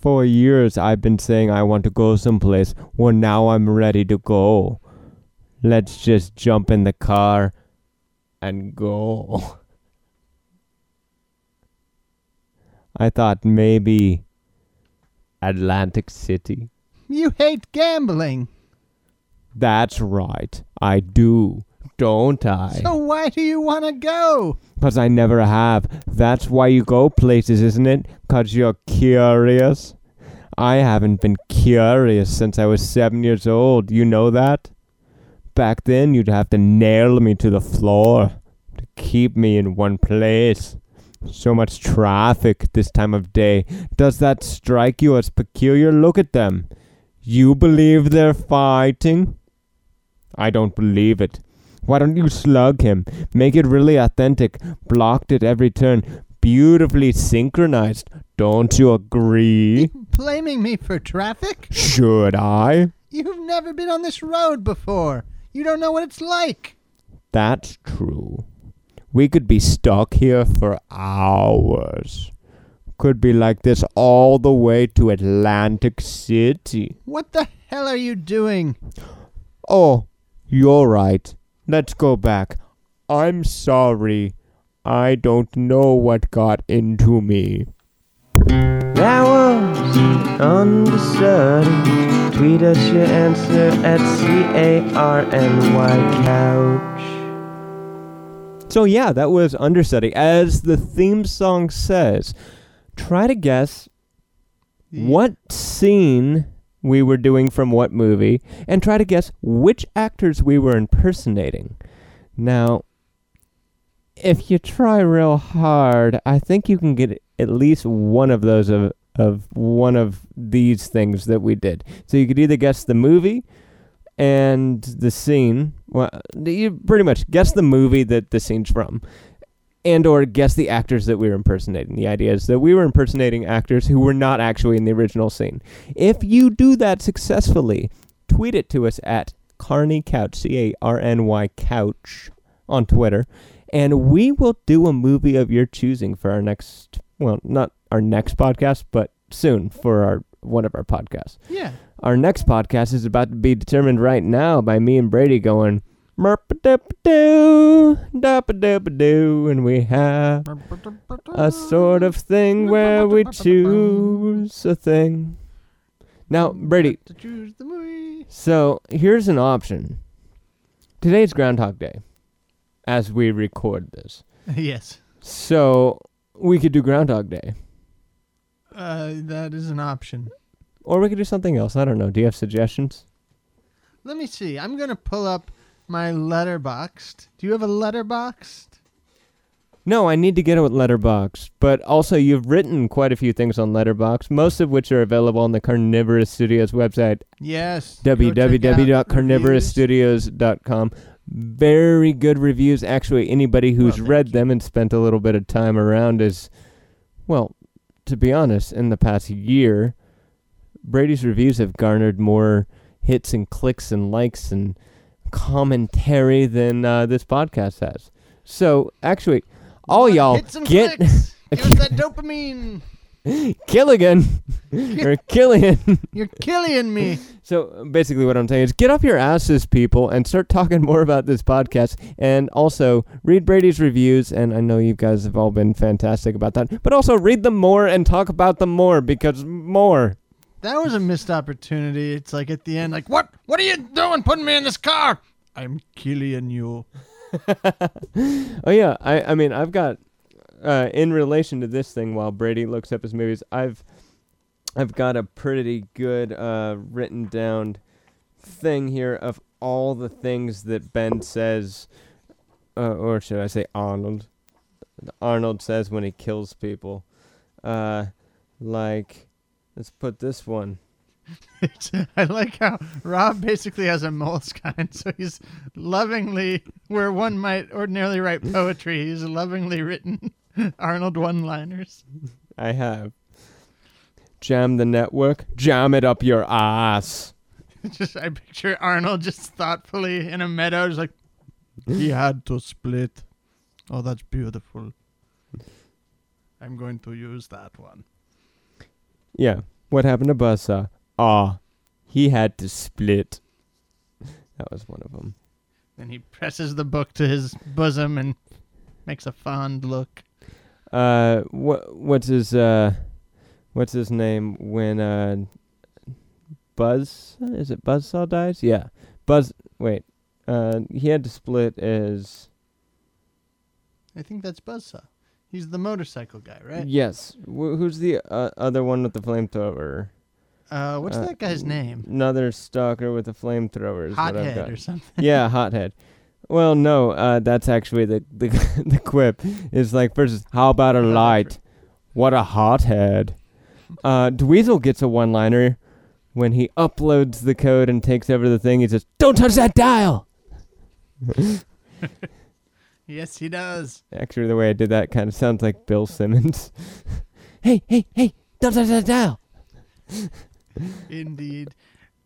Speaker 2: For years, I've been saying I want to go someplace. Well, now I'm ready to go. Let's just jump in the car and go. I thought maybe Atlantic City.
Speaker 3: You hate gambling.
Speaker 2: That's right. I do. Don't I?
Speaker 3: So why do you want to go?
Speaker 2: Because I never have. That's why you go places, isn't it? Because you're curious. I haven't been curious since I was seven years old. You know that? Back then, you'd have to nail me to the floor to keep me in one place. So much traffic this time of day. Does that strike you as peculiar? Look at them. You believe they're fighting? I don't believe it. Why don't you slug him? Make it really authentic. Blocked at every turn. Beautifully synchronized. Don't you agree?
Speaker 3: Blaming me for traffic?
Speaker 2: Should I?
Speaker 3: You've never been on this road before. You don't know what it's like.
Speaker 2: That's true. We could be stuck here for hours. Could be like this all the way to Atlantic City.
Speaker 3: What the hell are you doing?
Speaker 2: Oh, you're right. Let's go back. I'm sorry. I don't know what got into me.
Speaker 1: That was understudy. Tweet us your answer at C-A-R-N-Y couch.
Speaker 2: So yeah, that was understudy. As the theme song says, try to guess what scene we were doing from what movie, and try to guess which actors we were impersonating. Now, if you try real hard, I think you can get at least one of those of of one of these things that we did. So you could either guess the movie and the scene. Well, you pretty much guess the movie that the scene's from, and or guess the actors that we were impersonating. The idea is that we were impersonating actors who were not actually in the original scene. If you do that successfully, tweet it to us at Carny Couch, C A R N Y Couch, on Twitter, and we will do a movie of your choosing for our next. Well, not our next podcast, but soon for our one of our podcasts.
Speaker 3: Yeah.
Speaker 2: Our next podcast is about to be determined right now by me and Brady going merp-a-dip-a-doo, dap-a-dip-a-doo, and we have a sort of thing where we choose a thing. Now, Brady,
Speaker 3: To choose the movie.
Speaker 2: so here's an option. Today's Groundhog Day, as we record this.
Speaker 3: yes.
Speaker 2: So we could do Groundhog Day,
Speaker 3: Uh, that is an option.
Speaker 2: or we could do something else. I don't know. Do you have suggestions?
Speaker 3: Let me see. I'm gonna pull up my Letterboxd. Do you have a Letterboxd?
Speaker 2: No, I need to get it with Letterbox. But also, you've written quite a few things on Letterbox, most of which are available on the Carnivorous Studios website,
Speaker 3: Yes. Go check out reviews.
Speaker 2: www.carnivorousstudios.com. Very good reviews. Actually, anybody who's
Speaker 3: Well,
Speaker 2: read
Speaker 3: you.
Speaker 2: them and spent a little bit of time around is, well, to be honest, in the past year, Brady's reviews have garnered more hits and clicks and likes and commentary than uh, this podcast has. So, actually, all
Speaker 3: What?
Speaker 2: y'all
Speaker 3: Hits and
Speaker 2: get
Speaker 3: clicks. Give us that dopamine.
Speaker 2: Killigan or Killian.
Speaker 3: You're killing me.
Speaker 2: So basically, what I'm saying is, get off your asses, people, and start talking more about this podcast. And also read Brady's reviews. And I know you guys have all been fantastic about that. But also read them more and talk about them more because more.
Speaker 3: That was a missed opportunity. It's like at the end, like, what? What are you doing putting me in this car? I'm killing you.
Speaker 2: Oh yeah, I I mean I've got uh, in relation to this thing while Brady looks up his movies, I've I've got a pretty good uh, written down thing here of all the things that Ben says, uh, or should I say Arnold? Arnold says when he kills people, uh, like let's put this one.
Speaker 3: I like how Rob basically has a Moleskine, so he's lovingly, where one might ordinarily write poetry, he's lovingly written Arnold one-liners.
Speaker 2: I have jam the network, jam it up your ass.
Speaker 3: just I picture Arnold just thoughtfully in a meadow, just like he had to split. Oh, that's beautiful. I'm going to use that one.
Speaker 2: Yeah. What happened to Buzzsaw? Ah, he had to split. That was one of them.
Speaker 3: Then he presses the book to his bosom and makes a fond look.
Speaker 2: Uh, what what's his uh, what's his name when uh, Buzz is it Buzzsaw dies? Yeah, Buzz. Wait, uh, he had to split as
Speaker 3: I think that's Buzzsaw. He's the motorcycle guy, right?
Speaker 2: yes. Wh- who's the uh, other one with the flamethrower?
Speaker 3: Uh, what's
Speaker 2: Uh,
Speaker 3: that guy's name?
Speaker 2: Another stalker with a flamethrower is what I've
Speaker 3: Hothead or something.
Speaker 2: yeah, hothead. Well, no, uh, that's actually the the the quip. Is like versus how about a light? What a hothead. Uh, Dweezil gets a one-liner when he uploads the code and takes over the thing. He says, "Don't touch that dial."
Speaker 3: Yes, he does.
Speaker 2: Actually, the way I did that kind of sounds like Bill Simmons. hey, hey, hey! Don't touch that dial.
Speaker 3: Indeed.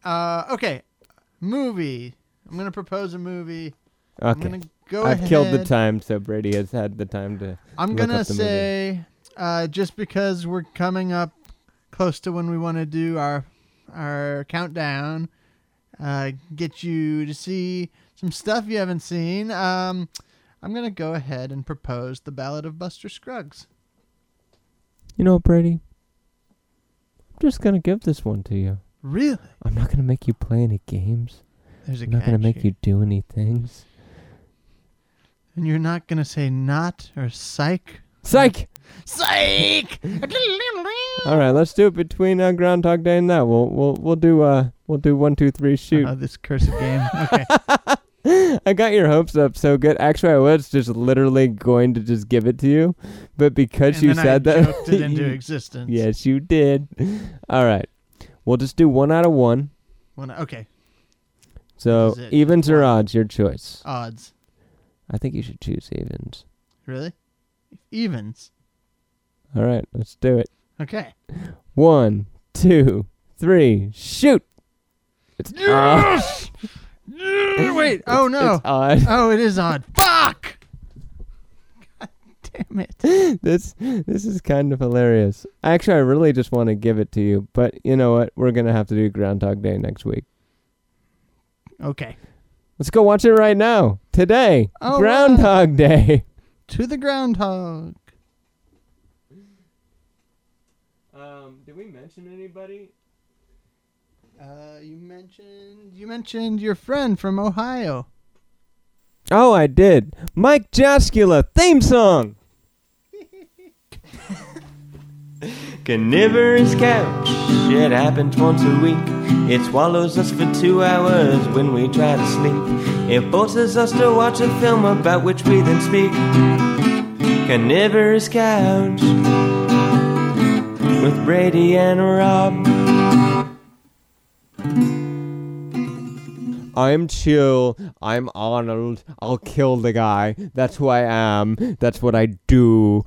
Speaker 3: Uh, okay, movie. I'm gonna propose a movie. I'm
Speaker 2: Okay,
Speaker 3: gonna go
Speaker 2: I've
Speaker 3: ahead.
Speaker 2: killed the time, so Brady has had the time to.
Speaker 3: I'm
Speaker 2: look
Speaker 3: gonna
Speaker 2: up the
Speaker 3: say, uh, just because we're coming up close to when we want to do our our countdown, uh, get you to see some stuff you haven't seen. Um, I'm gonna go ahead and propose the Ballad of Buster Scruggs.
Speaker 2: You know, Brady. I'm just gonna give this one to you.
Speaker 3: Really?
Speaker 2: I'm not gonna make you play any games.
Speaker 3: There's a
Speaker 2: I'm not gonna make you do any things.
Speaker 3: And you're not gonna say not or psych.
Speaker 2: Psych!
Speaker 3: Psych.
Speaker 2: All right, let's do it between uh, Groundhog Day and that. We'll we'll we'll do uh we'll do one two three shoot.
Speaker 3: Oh, this cursed game. Okay.
Speaker 2: I got your hopes up so good. Actually, I was just literally going to just give it to you, but because
Speaker 3: and
Speaker 2: you
Speaker 3: then
Speaker 2: said
Speaker 3: I
Speaker 2: that,
Speaker 3: joked it into existence.
Speaker 2: yes, you did. All right, we'll just do one out of one.
Speaker 3: One. okay.
Speaker 2: So
Speaker 3: Is it
Speaker 2: evens or odds, your choice.
Speaker 3: Odds.
Speaker 2: I think you should choose evens.
Speaker 3: Really? Evens.
Speaker 2: All right, let's do it.
Speaker 3: Okay.
Speaker 2: One, two, three, shoot! It's
Speaker 3: Yes! Wait. Oh no.
Speaker 2: It's odd.
Speaker 3: Oh, it is odd. Fuck. God damn it.
Speaker 2: this this is kind of hilarious. Actually, I really just want to give it to you, but you know what? We're gonna have to do Groundhog Day next week.
Speaker 3: Okay.
Speaker 2: Let's go watch it right now. Today,
Speaker 3: Oh,
Speaker 2: Groundhog Day.
Speaker 3: To the groundhog.
Speaker 2: Um, did we mention anybody?
Speaker 3: Uh, you mentioned you mentioned your friend from Ohio.
Speaker 2: Oh, I did. Mike Jaskula theme song.
Speaker 1: Carnivorous couch, it happens once a week. It swallows us for two hours when we try to sleep. It forces us to watch a film about which we then speak. Carnivorous couch with Brady and Rob.
Speaker 2: I'm chill. I'm Arnold. I'll kill the guy. That's who I am. That's what I do.